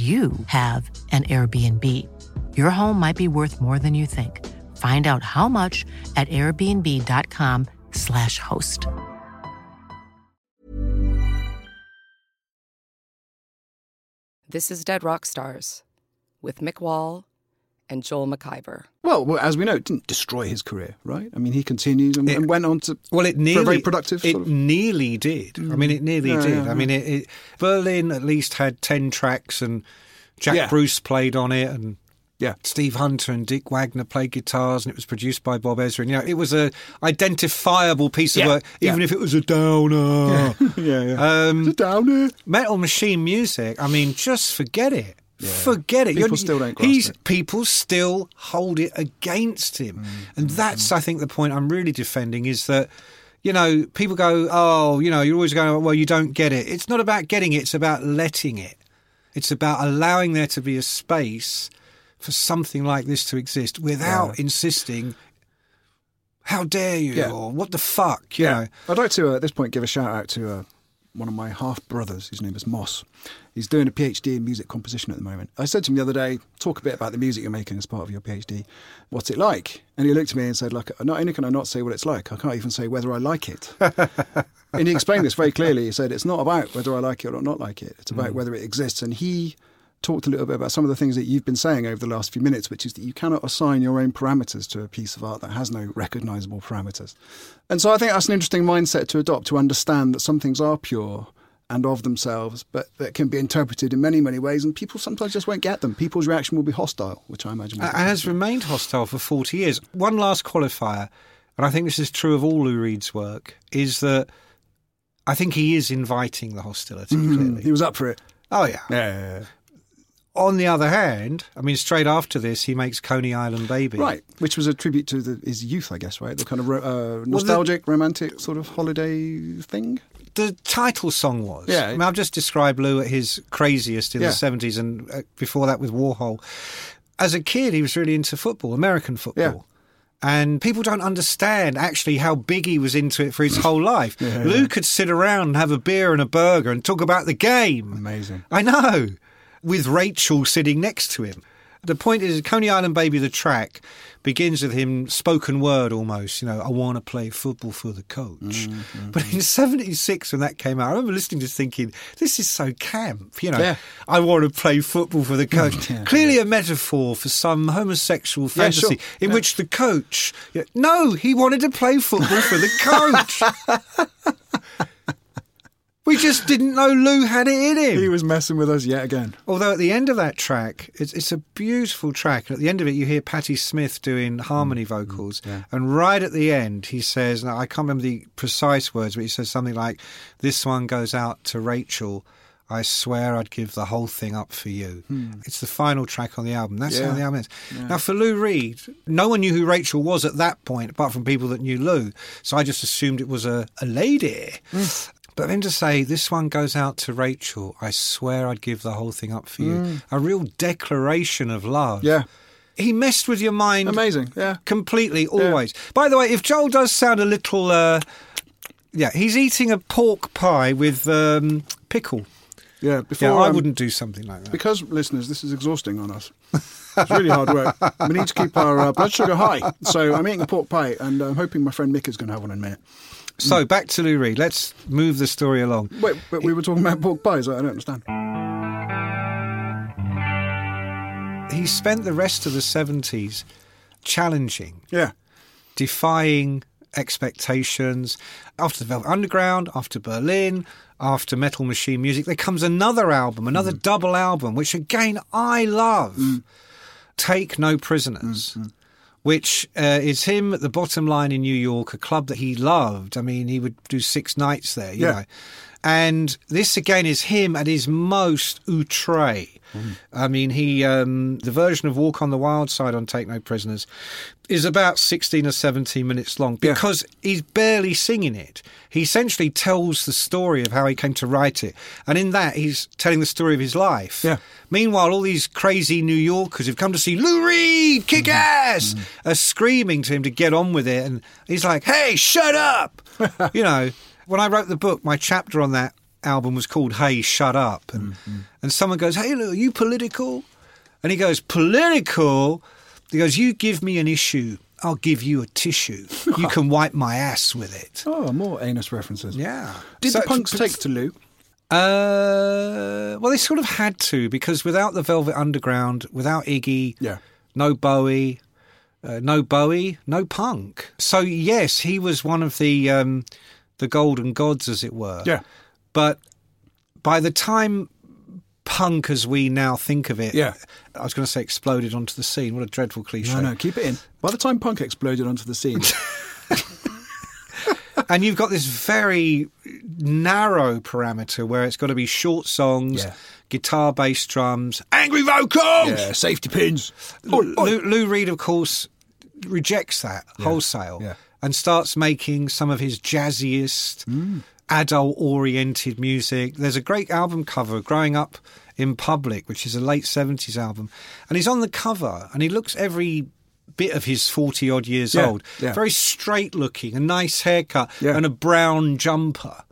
you have an Airbnb. Your home might be worth more than you think. Find out how much at airbnb.com/slash host. This is Dead Rock Stars with Mick Wall and Joel McIver. Well, well, as we know, it didn't destroy his career, right? I mean, he continued and, It- and went on to Well, it nearly for a very productive. It Sort of, nearly did. I mean, it nearly Yeah, did. yeah, I yeah. mean, it, it, Berlin at least had ten tracks, and Jack Yeah. Bruce played on it, and yeah, Steve Hunter and Dick Wagner played guitars, and it was produced by Bob Ezrin. And, you know, it was a identifiable piece of Yeah, work, even yeah. if it was a downer. yeah, yeah. Um, It's a downer. Metal Machine music. I mean, just forget it. Forget it. People You're- still don't he's, it. Mm, People still hold it against him, and that's, I think, the point I'm really defending is that. You know, people go, oh, you know, you're always going, well, you don't get it. It's not about getting it, it's about letting it. It's about allowing there to be a space for something like this to exist without insisting, how dare you, Yeah. or what the fuck, you know. I'd like to uh, at this point give a shout out to uh, one of my half brothers. His name is Moss. He's doing a PhD in music composition at the moment. I said to him the other day, "Talk a bit about the music you're making as part of your PhD. What's it like?" And he looked at me and said, "Like, not only can I not say what it's like, I can't even say whether I like it." and he explained this very clearly. He said, "It's not about whether I like it or not like it. It's about mm. whether it exists." And he talked a little bit about some of the things that you've been saying over the last few minutes, which is that you cannot assign your own parameters to a piece of art that has no recognizable parameters. And so I think that's an interesting mindset to adopt to understand that some things are pure and of themselves, but that can be interpreted in many, many ways, and people sometimes just won't get them. People's reaction will be hostile, which I imagine. and has remained hostile for 40 years. One last qualifier, and I think this is true of all Lou Reed's work, is that I think he is inviting the hostility, Mhm. clearly. He was up for it. Oh, yeah. Yeah, yeah, yeah. On the other hand, I mean, straight after this, he makes Coney Island Baby. Right, which was a tribute to the, his youth, I guess, right? The kind of ro- uh, nostalgic, romantic sort of holiday thing. The title song was. Yeah. I mean, I've just described Lou at his craziest in Yeah. the 70s and uh, before that with Warhol. As a kid, he was really into football, American football. Yeah. And people don't understand actually how big he was into it for his whole life. Lou could sit around and have a beer and a burger and talk about the game. Amazing. I know. With Rachel sitting next to him. The point is, Coney Island Baby, the track, begins with him spoken word almost. You know, I want to play football for the coach. Mm-hmm, But in '76, when that came out, I remember listening to thinking, this is so camp. You know, Yeah. I want to play football for the coach. Clearly a metaphor for some homosexual Yeah, fantasy sure. in which the coach. Yeah, no, he wanted to play football for the coach. we just didn't know Lou had it in him. He was messing with us yet again. Although at the end of that track, it's, it's a beautiful track. And at the end of it, you hear Patti Smith doing harmony mm, mm, vocals. And right at the end, he says, now I can't remember the precise words, but he says something like, This one goes out to Rachel. I swear I'd give the whole thing up for you. Hmm. It's the final track on the album. That's how the album ends. Now, for Lou Reed, no one knew who Rachel was at that point, apart from people that knew Lou. So I just assumed it was a, a lady. Mm. But then to say, this one goes out to Rachel, I swear I'd give the whole thing up for you. A real declaration of love. Yeah. He messed with your mind Amazing. Yeah. completely, always. By the way, if Joel does sound a little. Uh, yeah, he's eating a pork pie with um, pickle. Yeah. Before Yeah, I um, wouldn't do something like that. Because, listeners, this is exhausting on us. It's really hard work. We need to keep our uh, blood sugar high. So I'm eating a pork pie, and I'm hoping my friend Mick is going to have one in a minute. So back to Lou Reed. Let's move the story along. Wait, but we were talking about pork pies. I don't understand. He spent the rest of the 70s challenging Yeah. defying expectations. After the Velvet Underground, after Berlin, after Metal Machine Music, there comes another album, another mm. double album, which again I love. Mm. Take No Prisoners. Mm, Which uh, is him at the bottom line in New York, a club that he loved. I mean, he would do six nights there, you Yeah. know. And this again is him at his most outre. I mean, he um, the version of Walk on the Wild Side on Take No Prisoners is about sixteen or seventeen minutes long Yeah. because he's barely singing it. He essentially tells the story of how he came to write it, and in that he's telling the story of his life. Yeah. Meanwhile, all these crazy New Yorkers who've come to see Lou Reed kick ass are screaming to him to get on with it, and he's like, "Hey, shut up!" you know. When I wrote the book, my chapter on that album was called "Hey, Shut Up," and and someone goes, "Hey, Lou, are you political?" And he goes, "Political." He goes, "You give me an issue, I'll give you a tissue. You can wipe my ass with it." Oh, more anus references. Yeah. Did So- the punks take to Lou? Uh, well, they sort of had to because without the Velvet Underground, without Iggy, Yeah. no Bowie, uh, no Bowie, no punk. So yes, he was one of the um, the golden gods, as it were. Yeah. But by the time punk, as we now think of it, Yeah. I was going to say exploded onto the scene. What a dreadful cliche. No, no, keep it in. By the time punk exploded onto the scene, and you've got this very narrow parameter where it's got to be short songs, Yeah. guitar, bass, drums, angry vocals. yeah, safety pins. Lou, Lou Reed, of course, rejects that wholesale yeah. And starts making some of his jazziest, Mm. adult-oriented music. There's a great album cover, "Growing Up in Public," which is a late '70s album, and he's on the cover, and he looks every bit of his 40 odd years Yeah, old yeah. very straight looking a nice haircut Yeah. and a brown jumper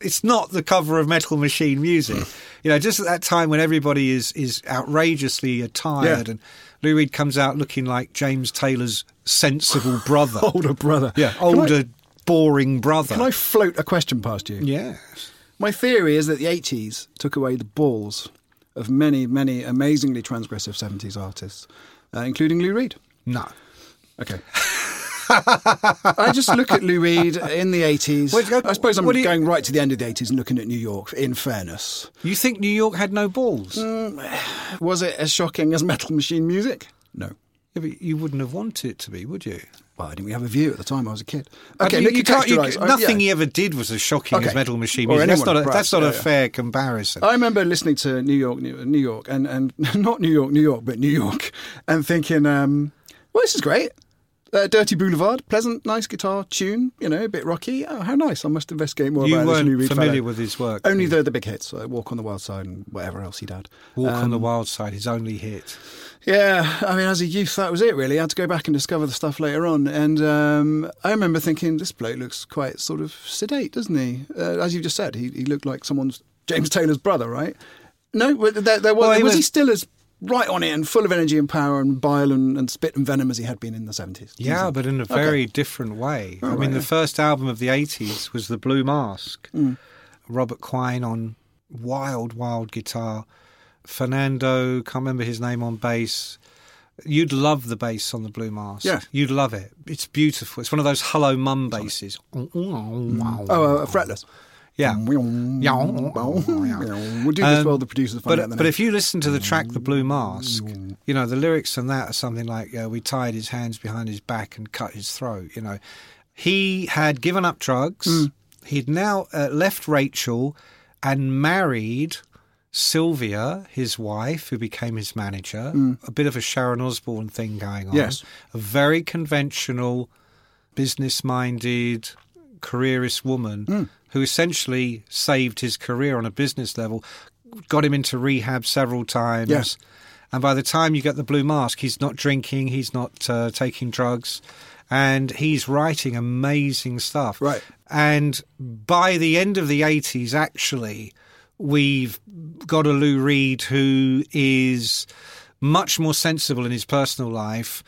it's not the cover of Metal Machine music. you know, just at that time when everybody is is outrageously attired and Lou Reed comes out looking like James Taylor's sensible brother. Older brother. Yeah, Can I- older, boring brother. Can I float a question past you? Yes. My theory is that the 80s took away the balls of many, many amazingly transgressive 70s artists, uh, including Lou Reed. No. Okay. I just look at Lou Reed in the 80s. What- I suppose I'm you- going right to the end of the 80s and looking at New York, in fairness. You think New York had no balls? Was it as shocking as Metal Machine music? No. Yeah, but you wouldn't have wanted it to be, would you? Well, I didn't we have a view at the time. I was a kid. I Okay, mean, you can't, you, nothing yeah. he ever did was as shocking Okay. as Metal Machine music. That's not a, that's not yeah, a fair comparison. I remember listening to New York, New, New York, and, and not New York, New York, but New York, and thinking, um, well, this is great. Uh, Dirty Boulevard, pleasant, nice guitar tune, you know, a bit rocky. Oh, how nice. I must investigate more you about this Reed familiar fellow. with his work. Only the, the big hits, uh, Walk on the Wild Side and whatever else he'd had. Walk on the Um, Wild Side, his only hit. Yeah, I mean, as a youth, that was it really. I had to go back and discover the stuff later on. And um, I remember thinking, this bloke looks quite sort of sedate, doesn't he? Uh, as you just said, he, he looked like someone's James Taylor's brother, right? No, there, there was, Well, he was, he still as right on it and full of energy and power and bile and, and spit and venom as he had been in the 70s? Yeah, but in a Okay. very different way. Oh, I mean, right, the first album of the 80s was The Blue Mask. Mm. Robert Quine on wild, wild guitar. Fernando, can't remember his name on bass. You'd love the bass on the Blue Mask. Yeah. You'd love it. It's beautiful. It's one of those hello mum basses. Oh, uh, fretless. Yeah. We'll do this Um, while the producers but, but if you listen to the track "The Blue Mask," you know the lyrics on that are something like, uh, "We tied his hands behind his back and cut his throat." You know, he had given up drugs. Mm. He'd now uh, left Rachel and married Sylvia, his wife, who became his manager. A bit of a Sharon Osbourne thing going on. Mm. Yes. a very conventional, business-minded, careerist woman Mm. Who essentially saved his career on a business level, got him into rehab several times. Yeah. And by the time you get the blue mask, he's not drinking, he's not uh, taking drugs, and he's writing amazing stuff. Right. And by the end of the 80s, actually, we've got a Lou Reed who is much more sensible in his personal life,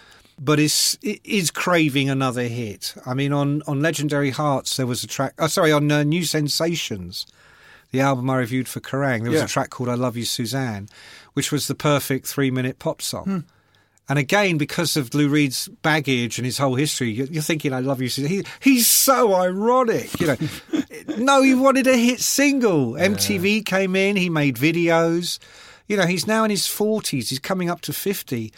but is is craving another hit. I mean, on, on Legendary Hearts, there was a track, oh, sorry, on uh, New Sensations, the album I reviewed for Kerrang, there was Yeah. a track called I Love You, Suzanne, which was the perfect three minute pop song. And again, because of Lou Reed's baggage and his whole history, you're, you're thinking, "I love you." Suzanne." He, he's so ironic, you know. no, he wanted a hit single. MTV came in, he made videos. You know, he's now in his forties. He's coming up to fifty.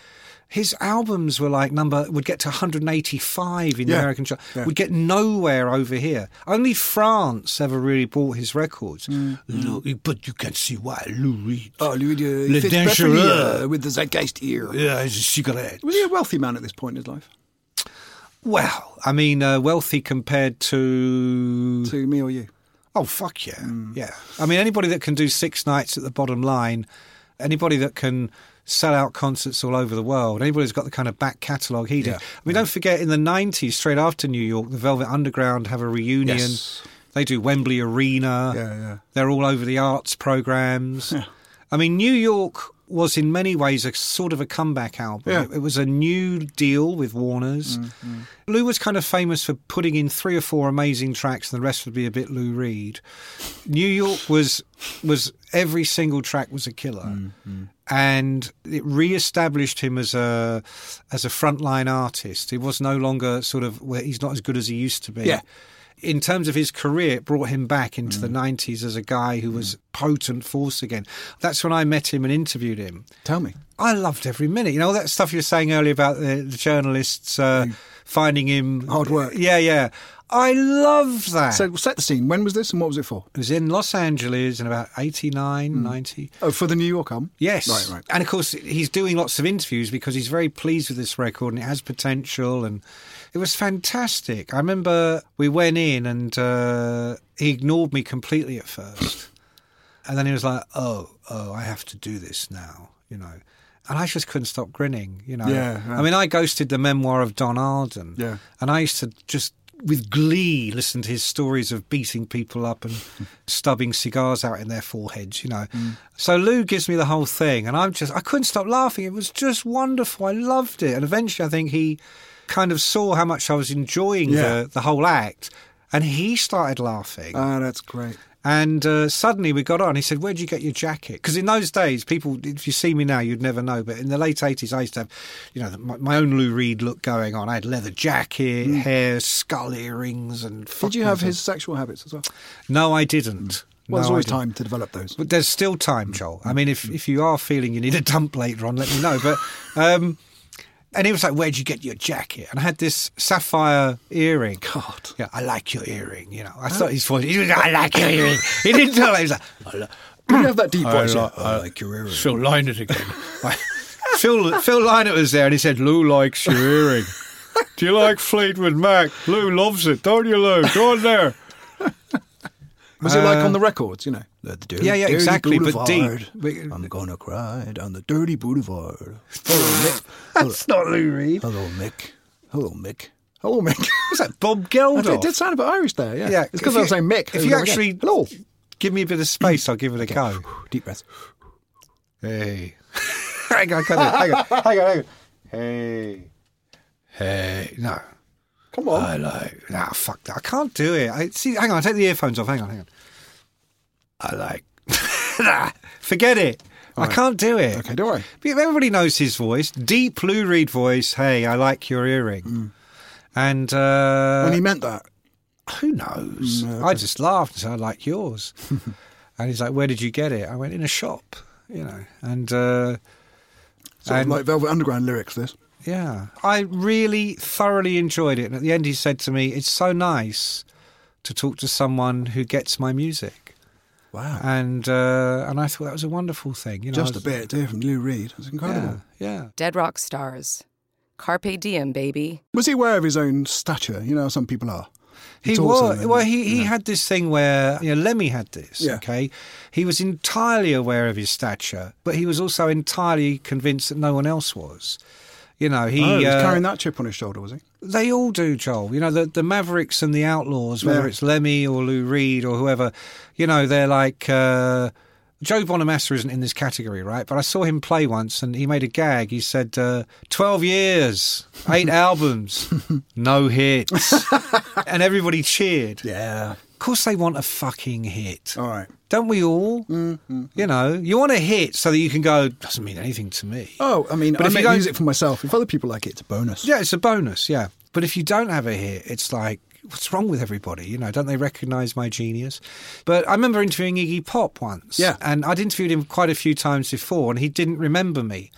His albums were like number would get to 185 in the American chart. Yeah. Would get nowhere over here. Only France ever really bought his records. Look, but you can see why Lou Reed. Oh, Louis de Le Dangereux. uh, with the Zeitgeist ear. Yeah, it's a cigarette. Was he a wealthy man at this point in his life? Well, I mean, uh, wealthy compared to. To me or you? Oh, fuck yeah. Yeah. I mean, anybody that can do six nights at the bottom line, anybody that can sell out concerts all over the world, anybody who's got the kind of back catalogue he did. Yeah. I mean, don't forget, in the 90s, straight after New York, the Velvet Underground have a reunion. Yes. They do Wembley Arena. Yeah, yeah. They're all over the arts programs. Yeah. I mean, New York was in many ways a sort of a comeback album. Yeah. It, it was a new deal with Warner's. Mm, mm. Lou was kind of famous for putting in three or four amazing tracks, and the rest would be a bit Lou Reed. New York was was every single track was a killer, mm, and it re-established him as a as a frontline artist. He was no longer sort of where he's not as good as he used to be. Yeah. In terms of his career, it brought him back into the mm. 90s as a guy who was mm. potent force again. That's when I met him and interviewed him. Tell me. I loved every minute. You know, all that stuff you were saying earlier about the, the journalists uh, mm. finding him. Hard work. Yeah, yeah. I love that. So set the scene. When was this and what was it for? it was in Los Angeles in about 89, 90. Oh, for the New York album? Yes. Right, right. And of course, he's doing lots of interviews because he's very pleased with this record and it has potential. And it was fantastic. I remember we went in and uh, he ignored me completely at first. And then he was like, oh, oh, I have to do this now, you know. And I just couldn't stop grinning, you know. Yeah, yeah. I mean, I ghosted the memoir of Don Arden. Yeah. And I used to just, with glee, listen to his stories of beating people up and stubbing cigars out in their foreheads, you know. Mm. So Lou gives me the whole thing, and I'm just, I couldn't stop laughing. It was just wonderful. I loved it. And eventually, I think he kind of saw how much I was enjoying Yeah. the, the whole act, and he started laughing. Ah, that's great. And uh, suddenly we got on. He said, "Where'd you get your jacket?" Because in those days, people, if you see me now, you'd never know. But in the late eighties, I used to have, you know, my, my own Lou Reed look going on. I had leather jacket, hair, skull earrings, and. Mm. Did you have his sexual habits as well? No, I didn't. Well, there's No, I always time to develop those. But there's still time, Joel. I mean, if if you are feeling you need a dump later on, let me know. But um, and he was like, "Where'd you get your jacket?" And I had this sapphire earring. God. Yeah, I like your earring. You know, I thought his voice. He was like, I like your earring. He didn't tell. He was like, I li- You have that deep voice. li- yeah. I like your earring. Phil Lynott again. Phil Phil Lynott was there, and he said, "Lou likes your earring. Do you like Fleetwood Mac? Lou loves it, don't you, Lou? Go on there." Was it like Uh, on the records, you know? The dirty, Yeah, yeah, dirty exactly, but boulevard. deep. I'm gonna cry down the dirty boulevard. Hello, Mick. Hello, That's not Lou Reed. hello, Mick. Hello, Mick. Hello, Mick. Was that Bob Geldof? did, it did sound a bit Irish there, yeah. Yeah, It's because I was saying Mick. if you over again. actually- Hello. Give me a bit of space, I'll give it a go. Deep breath. Hey. hang on, hang on, hang on, hang on, hang on. Hey. Hey. No. Come on. I like. Nah, fuck that. I can't do it. I see. Hang on. Take the earphones off. Hang on. Hang on. I like. nah, forget it. I can't do it. Okay, don't worry. But Everybody knows his voice. Deep Lou Reed voice. Hey, I like your earring. And uh, and he meant that. who knows? I just laughed and said, I like yours. and he's like, Where did you get it? I went in a shop, you know. And uh, Sort of And- like Velvet Underground lyrics, this. yeah, I really thoroughly enjoyed it. And at the end, he said to me, It's so nice to talk to someone who gets my music. Wow. And uh, and I thought that was a wonderful thing. You know, Just I a was- bit to hear from Lou Reed. It's incredible. Yeah, yeah. Dead Rock Stars. Carpe diem, baby. Was he aware of his own stature? You know some people are. He talks was and well. He, he had this thing where you know Lemmy had this. Yeah. Okay, he was entirely aware of his stature, but he was also entirely convinced that no one else was. You know, he oh, he was uh, carrying that chip on his shoulder, was he? They all do, Joel. You know, the, the Mavericks and the Outlaws, whether Yeah. it's Lemmy or Lou Reed or whoever, you know, they're like. Uh, Joe Bonamassa isn't in this category, right? But I saw him play once and he made a gag. He said, uh, 12 years, eight albums, no hits. and everybody cheered. Yeah. Of course, they want a fucking hit. All right. Don't we all? Mm-hmm. You know, you want a hit so that you can go, doesn't mean anything to me. Oh, I mean, But I if you make don't- music for myself. If other people like it, it's a bonus. Yeah, it's a bonus, yeah. But if you don't have a hit, it's like, what's wrong with everybody? You know, don't they recognise my genius? But I remember interviewing Iggy Pop once. Yeah. And I'd interviewed him quite a few times before, and he didn't remember me.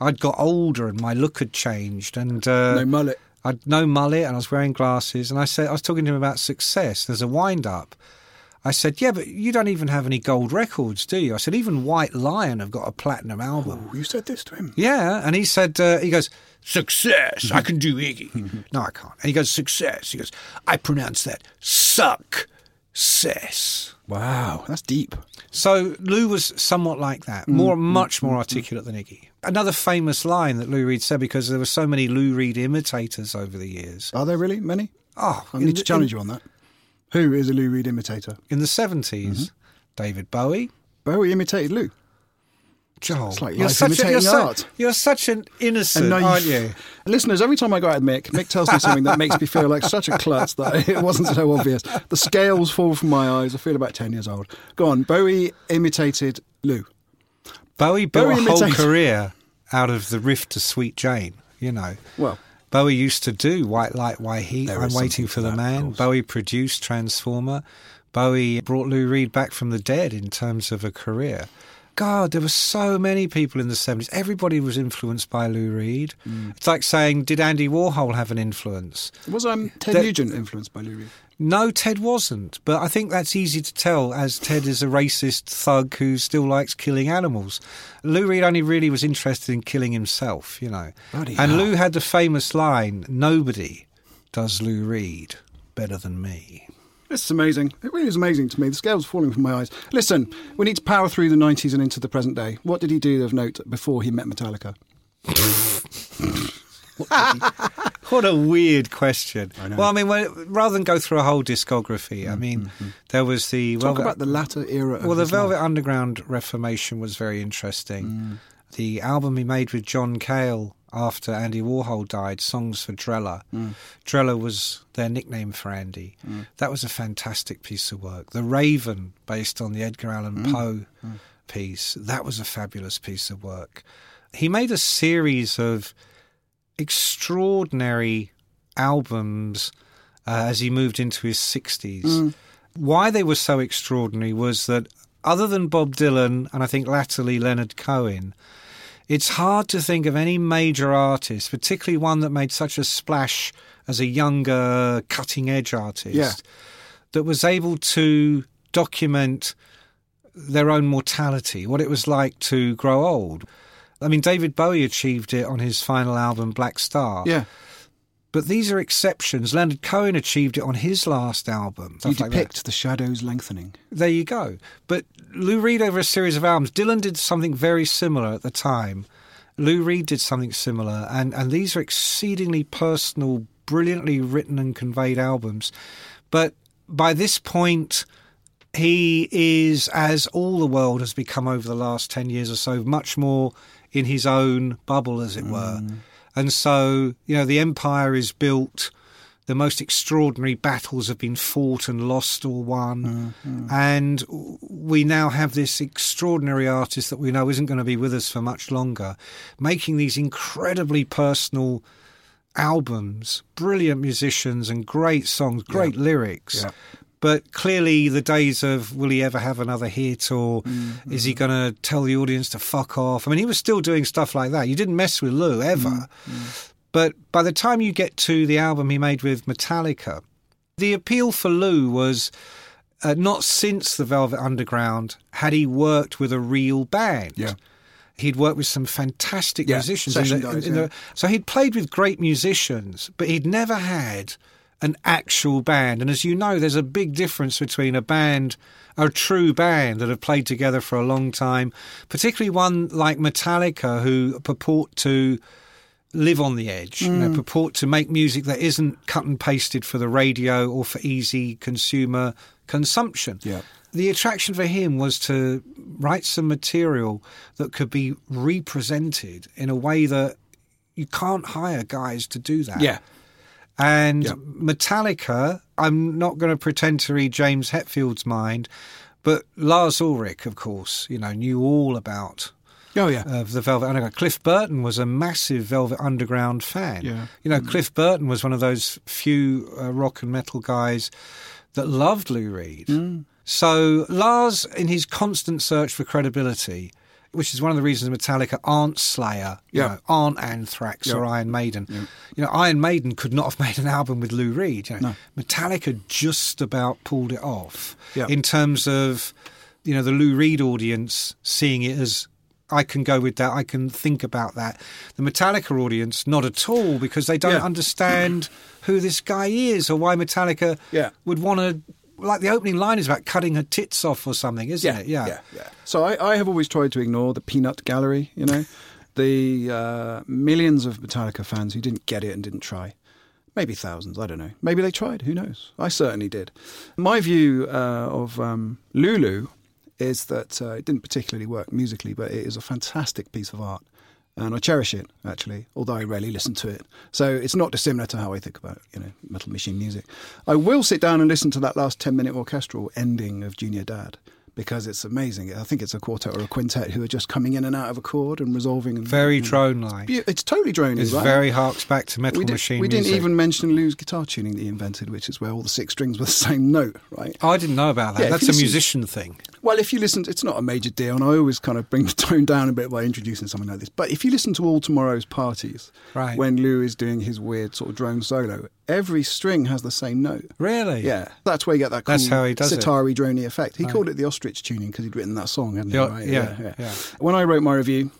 I'd got older and my look had changed, and uh, No mullet. I'd no mullet, and I was wearing glasses. And I said, I was talking to him about success. There's a wind up. I said, yeah, but you don't even have any gold records, do you? I said, even White Lion have got a platinum album. Oh, you said this to him. Yeah, and he said, uh, he goes, success. I can do Iggy. no, I can't. And he goes, success. He goes, I pronounce that success. Wow, that's deep. So Lou was somewhat like that, mm, more, mm, much more mm, articulate than Iggy. Another famous line that Lou Reed said because there were so many Lou Reed imitators over the years. Are there really many? Oh, I in need to challenge you on that. Who is a Lou Reed imitator? In the 70s, mm-hmm. David Bowie. Bowie imitated Lou. Joel, It's like you're such, a, you're, you're such an innocent, naive. aren't you? Listeners, every time I go out with Mick, Mick tells me something that makes me feel like such a klutz that it wasn't so obvious. The scales fall from my eyes. I feel about 10 years old. Go on. Bowie imitated Lou. Bowie built Bowie a whole career out of the riff to Sweet Jane. You know, Well, Bowie used to do White Light, White Heat. There I'm waiting for the that, man. Bowie produced Transformer. Bowie brought Lou Reed back from the dead in terms of a career. God, there were so many people in the 70s. Everybody was influenced by Lou Reed. Mm. It's like saying, did Andy Warhol have an influence? was um, Ted Nugent influenced by Lou Reed? No, Ted wasn't. But I think that's easy to tell as Ted is a racist thug who still likes killing animals. Lou Reed only really was interested in killing himself, you know. Bloody and hell. Lou had the famous line Nobody does Lou Reed better than me. It's amazing. It really is amazing to me. The scales falling from my eyes. Listen, we need to power through the 90s and into the present day. What did he do of note before he met Metallica? What a weird question. I. Well, I mean, well, rather than go through a whole discography, I mean, there was the Talk Velvet- about the latter era of Well, the Velvet life. Underground Reformation was very interesting. Mm. The album he made with John Cale after Andy Warhol died, Songs for Drella. Mm. Drella was their nickname for Andy. That was a fantastic piece of work. The Raven, based on the Edgar Allan Mm. Poe piece, that was a fabulous piece of work. He made a series of extraordinary albums uh, as he moved into his 60s. Why they were so extraordinary was that, other than Bob Dylan and I think latterly Leonard Cohen, it's hard to think of any major artist, particularly one that made such a splash as a younger, cutting edge artist, Yeah. that was able to document their own mortality, what it was like to grow old. I mean, David Bowie achieved it on his final album, Black Star. Yeah. But these are exceptions. Leonard Cohen achieved it on his last album. You stuff like depict the shadows lengthening. There you go. But Lou Reed over a series of albums, Dylan did something very similar at the time. Lou Reed did something similar, and, and these are exceedingly personal, brilliantly written and conveyed albums. But by this point, he is, as all the world has become over the last 10 years or so, much more in his own bubble, as it were. Mm. And so, you know, the empire is built, the most extraordinary battles have been fought and lost or won. Mm-hmm. And we now have this extraordinary artist that we know isn't going to be with us for much longer, making these incredibly personal albums, brilliant musicians and great songs, great lyrics. Yeah. But clearly, the days of will he ever have another hit or Mm-hmm. is he going to tell the audience to fuck off? I mean, he was still doing stuff like that. You didn't mess with Lou ever. Mm-hmm. But by the time you get to the album he made with Metallica, the appeal for Lou was uh, not since the Velvet Underground had he worked with a real band. Yeah. He'd worked with some fantastic Yeah, musicians. in the- guys, in yeah. the- so he'd played with great musicians, but he'd never had an actual band. And as you know, there's a big difference between a band, a true band that have played together for a long time, particularly one like Metallica, who purport to live on the edge, you Mm. know, purport to make music that isn't cut and pasted for the radio or for easy consumer consumption. Yeah. The attraction for him was to write some material that could be represented in a way that you can't hire guys to do that. Yeah. And Yeah. Metallica, I'm not going to pretend to read James Hetfield's mind, but Lars Ulrich, of course, you know, knew all about Oh, yeah. of the Velvet Underground. Cliff Burton was a massive Velvet Underground fan. Yeah. You know, Cliff Burton was one of those few uh, rock and metal guys that loved Lou Reed. Mm. So Lars, in his constant search for credibility, which is one of the reasons Metallica aren't Slayer, you Yeah. know, aren't Anthrax or Iron Maiden. You know, Iron Maiden could not have made an album with Lou Reed. You know. Metallica just about pulled it off Yeah. in terms of, you know, the Lou Reed audience seeing it as I can go with that. I can think about that. The Metallica audience, not at all, because they don't Yeah. understand who this guy is or why Metallica Yeah. would want to. Like the opening line is about cutting her tits off or something, isn't it? yeah, yeah. So I, I have always tried to ignore the peanut gallery, you know, the uh, millions of Metallica fans who didn't get it and didn't try. Maybe thousands, I don't know. Maybe they tried, who knows? I certainly did. My view uh, of um, Lulu is that uh, it didn't particularly work musically, but it is a fantastic piece of art. And I cherish it, actually, although I rarely listen to it. So it's not dissimilar to how I think about, you know, Metal Machine music. I will sit down and listen to that last 10-minute orchestral ending of Junior Dad because it's amazing. I think it's a quartet or a quintet who are just coming in and out of a chord and resolving. And, Very drone-like. Beau- It's totally drone. It right? very harks back to Metal we, did, Machine we didn't even mention Lou's guitar tuning that he invented, which is where all the six strings were the same note, right? I didn't know about that. Yeah, That's a listen- musician thing. Well, if you listen, to, it's not a major deal, and I always kind of bring the tone down a bit by introducing something like this. But if you listen to all tomorrow's parties, Right. when Lou is doing his weird sort of drone solo, every string has the same note. Really? Yeah, that's where you get that cool That's how he does it. sitar-y, droney effect. He Right. called it the ostrich tuning because he'd written that song, hadn't he? Yeah, Right? yeah, yeah. When I wrote my review,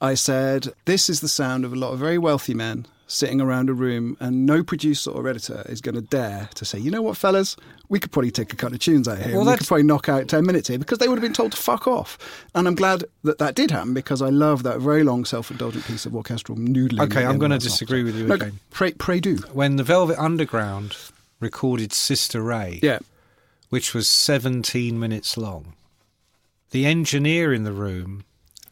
I said, This is the sound of a lot of very wealthy men sitting around a room, and no producer or editor is going to dare to say, You know what, fellas? We could probably take a couple of tunes out here. Well, we could probably knock out 10 minutes here because they would have been told to fuck off. And I'm glad that that did happen because I love that very long, self indulgent piece of orchestral noodling. Okay, I'm going to disagree with you No, again. Pray, pray do. When the Velvet Underground recorded Sister Ray, Yeah. Which was 17 minutes long, the engineer in the room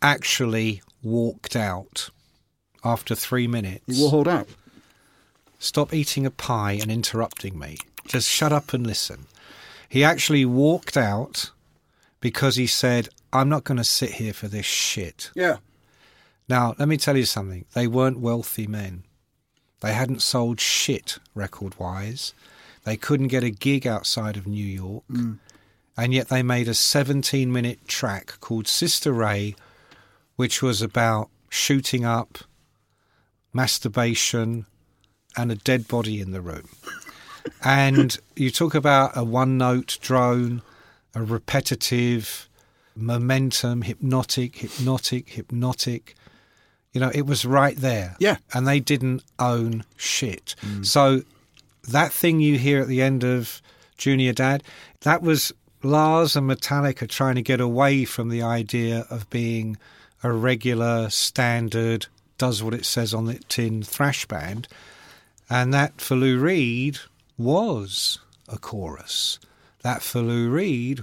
actually walked out after three minutes. You out. Stop eating a pie and interrupting me. Just shut up and listen. He actually walked out because he said, I'm not going to sit here for this shit. Yeah. Now, let me tell you something. They weren't wealthy men. They hadn't sold shit record wise. They couldn't get a gig outside of New York. Mm. And yet they made a 17 minute track called Sister Ray, which was about shooting up, masturbation, and a dead body in the room. and you talk about a one note drone, a repetitive, momentum, hypnotic, hypnotic, hypnotic. You know, it was right there. Yeah. And they didn't own shit. Mm. So that thing you hear at the end of Junior Dad, that was Lars and Metallica trying to get away from the idea of being a regular, standard, does what it says on the tin thrash band. And that for Lou Reed was a chorus. That for Lou Reed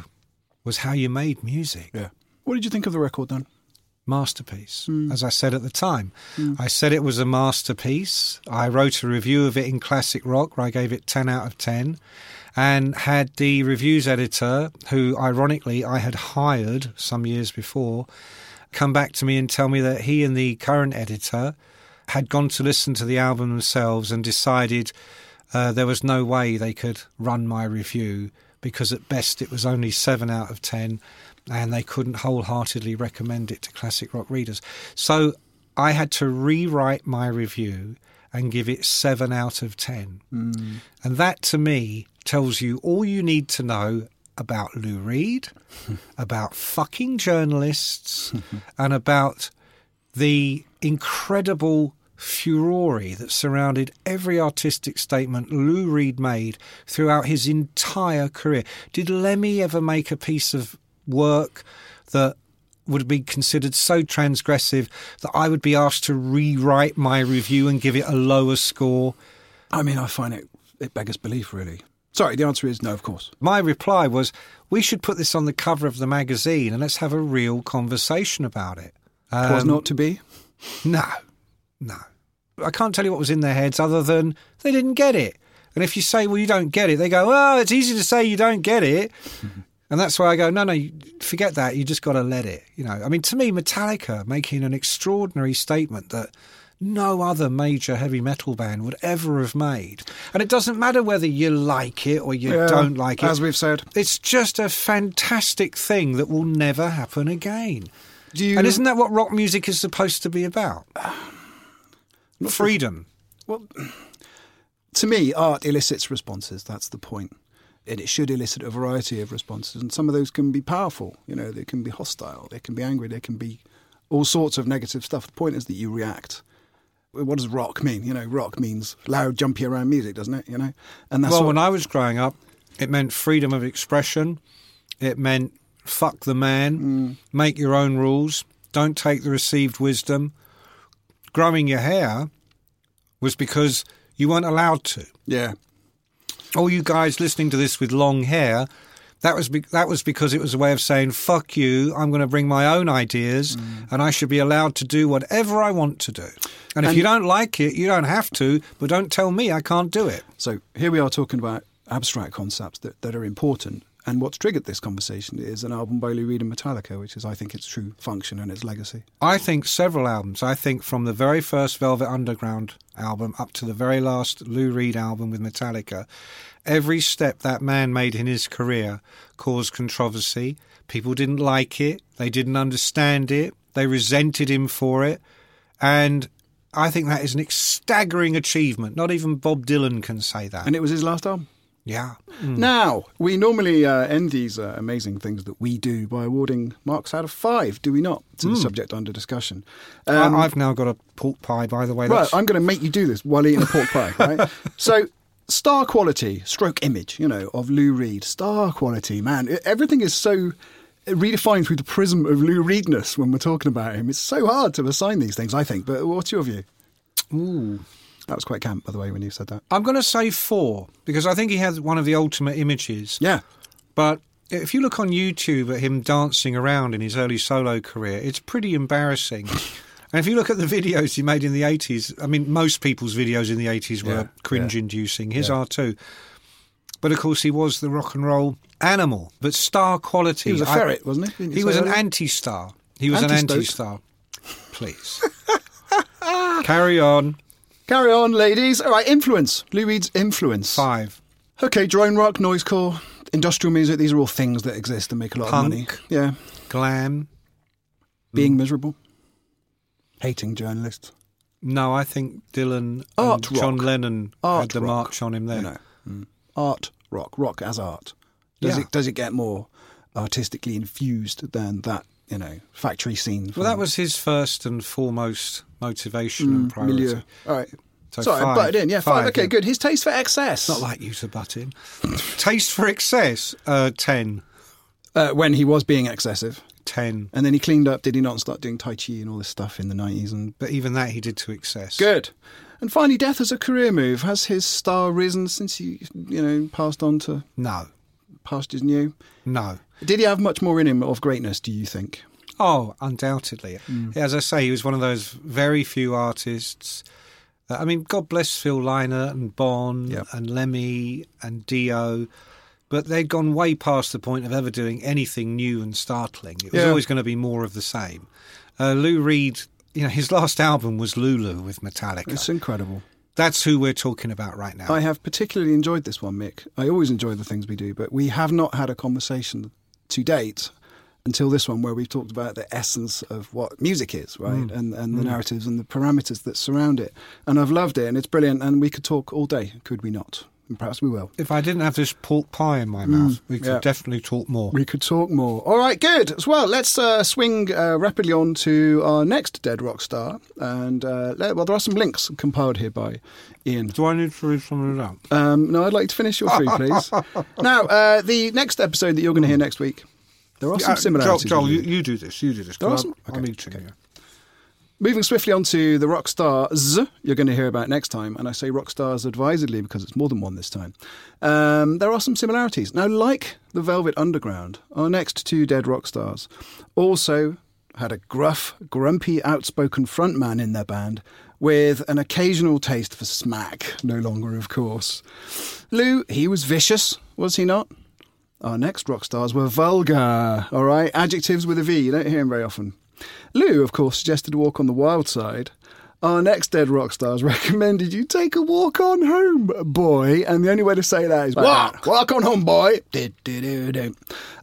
was how you made music. Yeah. What did you think of the record then? Masterpiece, as I said at the time. I said it was a masterpiece. I wrote a review of it in Classic Rock where I gave it 10 out of 10 and had the reviews editor, who ironically I had hired some years before, come back to me and tell me that he and the current editor had gone to listen to the album themselves and decided uh, there was no way they could run my review because at best it was only 7 out of 10 and they couldn't wholeheartedly recommend it to classic rock readers. So I had to rewrite my review and give it 7 out of 10. Hmm. And that to me tells you all you need to know about Lou Reed, about fucking journalists, and about the incredible furore that surrounded every artistic statement Lou Reed made throughout his entire career. Did Lemmy ever make a piece of work that would be considered so transgressive that I would be asked to rewrite my review and give it a lower score? I mean, I find it, it beggars belief, really. Sorry, the answer is no, of course. My reply was, we should put this on the cover of the magazine and let's have a real conversation about it. Was Um, not to be. No, no. I can't tell you what was in their heads other than they didn't get it. And if you say, well, you don't get it, they go, well, it's easy to say you don't get it. And that's why I go, no, no, forget that. You just got to let it. You know, I mean, to me, Metallica making an extraordinary statement that no other major heavy metal band would ever have made. And it doesn't matter whether you like it or you Yeah, don't like it. As we've said. It's just a fantastic thing that will never happen again. Do you, And isn't that what rock music is supposed to be about? Freedom. Well, to me, art elicits responses. That's the point. And it should elicit a variety of responses. And some of those can be powerful. You know, they can be hostile, they can be angry, they can be all sorts of negative stuff. The point is that you react. What does rock mean? You know, rock means loud, jumpy around music, doesn't it? You know, and that's well, what- when I was growing up, it meant freedom of expression. It meant fuck the man, mm. make your own rules, don't take the received wisdom. Growing your hair was because you weren't allowed to. yeah, All you guys listening to this with long hair, That was be- that was because it was a way of saying "fuck you." I'm going to bring my own ideas, mm. and I should be allowed to do whatever I want to do. And if you don't like it, you don't have to. But don't tell me I can't do it. So here we are talking about abstract concepts that, that are important. And what's triggered this conversation is an album by Lou Reed and Metallica, which is, I think, its true function and its legacy. I think several albums. I think from the very first Velvet Underground album up to the very last Lou Reed album with Metallica, every step that man made in his career caused controversy. People didn't like it, they didn't understand it, they resented him for it. And I think that is an staggering achievement. Not even Bob Dylan can say that. And it was his last album. Yeah. Now, we normally uh, end these uh, amazing things that we do by awarding marks out of five, do we not, to the subject under discussion? Um, I, I've now got a pork pie, by the way. Right, I'm going to make you do this while eating a pork pie, right? So, star quality, stroke image, you know, of Lou Reed. Star quality, man. Everything is so redefined through the prism of Lou Reedness when we're talking about him. It's so hard to assign these things, I think. But what's your view? Ooh. That was quite camp, by the way, when you said that. I'm going to say four because I think he has one of the ultimate images. Yeah. But if you look on YouTube at him dancing around in his early solo career, it's pretty embarrassing. and if you look at the videos he made in the 80s, I mean, most people's videos in the 80s were Yeah, cringe inducing. His Yeah. are too. But of course, he was the rock and roll animal. But star quality. He was a I- ferret, wasn't he? He was an anti star. He was an anti star. Please. Carry on. Carry on, ladies. All right, influence. Lou Reed's influence. Five. Okay, drone rock, noise core, industrial music. These are all things that exist and make a lot Punk. of money. Yeah. Glam. Being miserable. Hating journalists. No, I think Dylan Art and John. Lennon Art had the rock, march on him there. You know, mm. art rock, rock as art. Does Yeah. it does it get more artistically infused than that? You know, factory scene. Well, that was his first and foremost motivation and priority. milieu. All right. So Sorry, I butted in. Yeah, five. Five, okay, yeah. good. His taste for excess. Not like you to butt in. Taste for excess, uh, 10. uh, when he was being excessive, 10. and then he cleaned up. Did he not and start doing tai chi and all this stuff in the nineties? And But even that he did to excess. good. And finally, death as a career move. Has his star risen since he, you know, passed on to No. pastures new? No. Did he have much more in him of greatness? Do you think? Oh, undoubtedly. As I say, he was one of those very few artists. I mean, God bless Phil Lynott and Bon Yep. and Lemmy and Dio, but they'd gone way past the point of ever doing anything new and startling. It was Yeah. always going to be more of the same. Uh, Lou Reed, you know, his last album was Lulu with Metallica. It's incredible. That's who we're talking about right now. I have particularly enjoyed this one, Mick. I always enjoy the things we do, but we have not had a conversation to date until this one where we've talked about the essence of what music is, right? Mm. And and the narratives and the parameters that surround it. And I've loved it and it's brilliant and we could talk all day, could we not? And perhaps we will. if I didn't have this pork pie in my mouth, we could Mm, yeah. definitely talk more. We could talk more. All right, good. As well, let's uh, swing uh, rapidly on to our next dead rock star. And uh, let, well, there are some links compiled here by Ian. Do I need to read some of that? Um, no, I'd like to finish your three, please. now, uh, the next episode that you're going to hear next week, there are some similarities. Joel, Joel you, you do this. You do this. There are some- I'm, I'm eating okay. Moving swiftly on to the rock stars you're going to hear about next time, and I say rock stars advisedly because it's more than one this time. Um, there are some similarities. Now, like the Velvet Underground, our next two dead rock stars also had a gruff, grumpy, outspoken frontman in their band with an occasional taste for smack, no longer, of course. Lou, he was vicious, was he not? Our next rock stars were vulgar, all right? Adjectives with a V, you don't hear them very often. Lou, of course, suggested a walk on the wild side. Our next dead rock stars recommended you take a walk on home, boy. And the only way to say that is walk, walk on home, boy.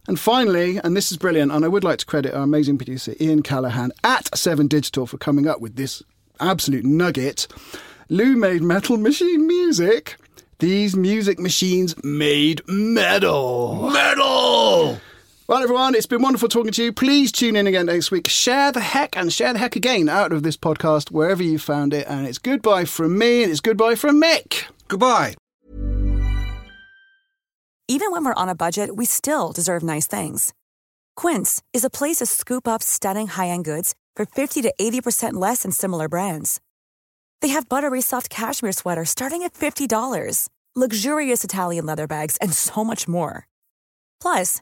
And finally, and this is brilliant, and I would like to credit our amazing producer Ian Callahan at Seven Digital for coming up with this absolute nugget. Lou made metal machine music. These music machines made metal. Metal! Well, everyone, it's been wonderful talking to you. Please tune in again next week. Share the heck and share the heck again out of this podcast wherever you found it. And it's goodbye from me and it's goodbye from Mick. Goodbye. Even when we're on a budget, we still deserve nice things. Quince is a place to scoop up stunning high-end goods for 50 to 80% less than similar brands. They have buttery soft cashmere sweaters starting at $50, luxurious Italian leather bags, and so much more. Plus,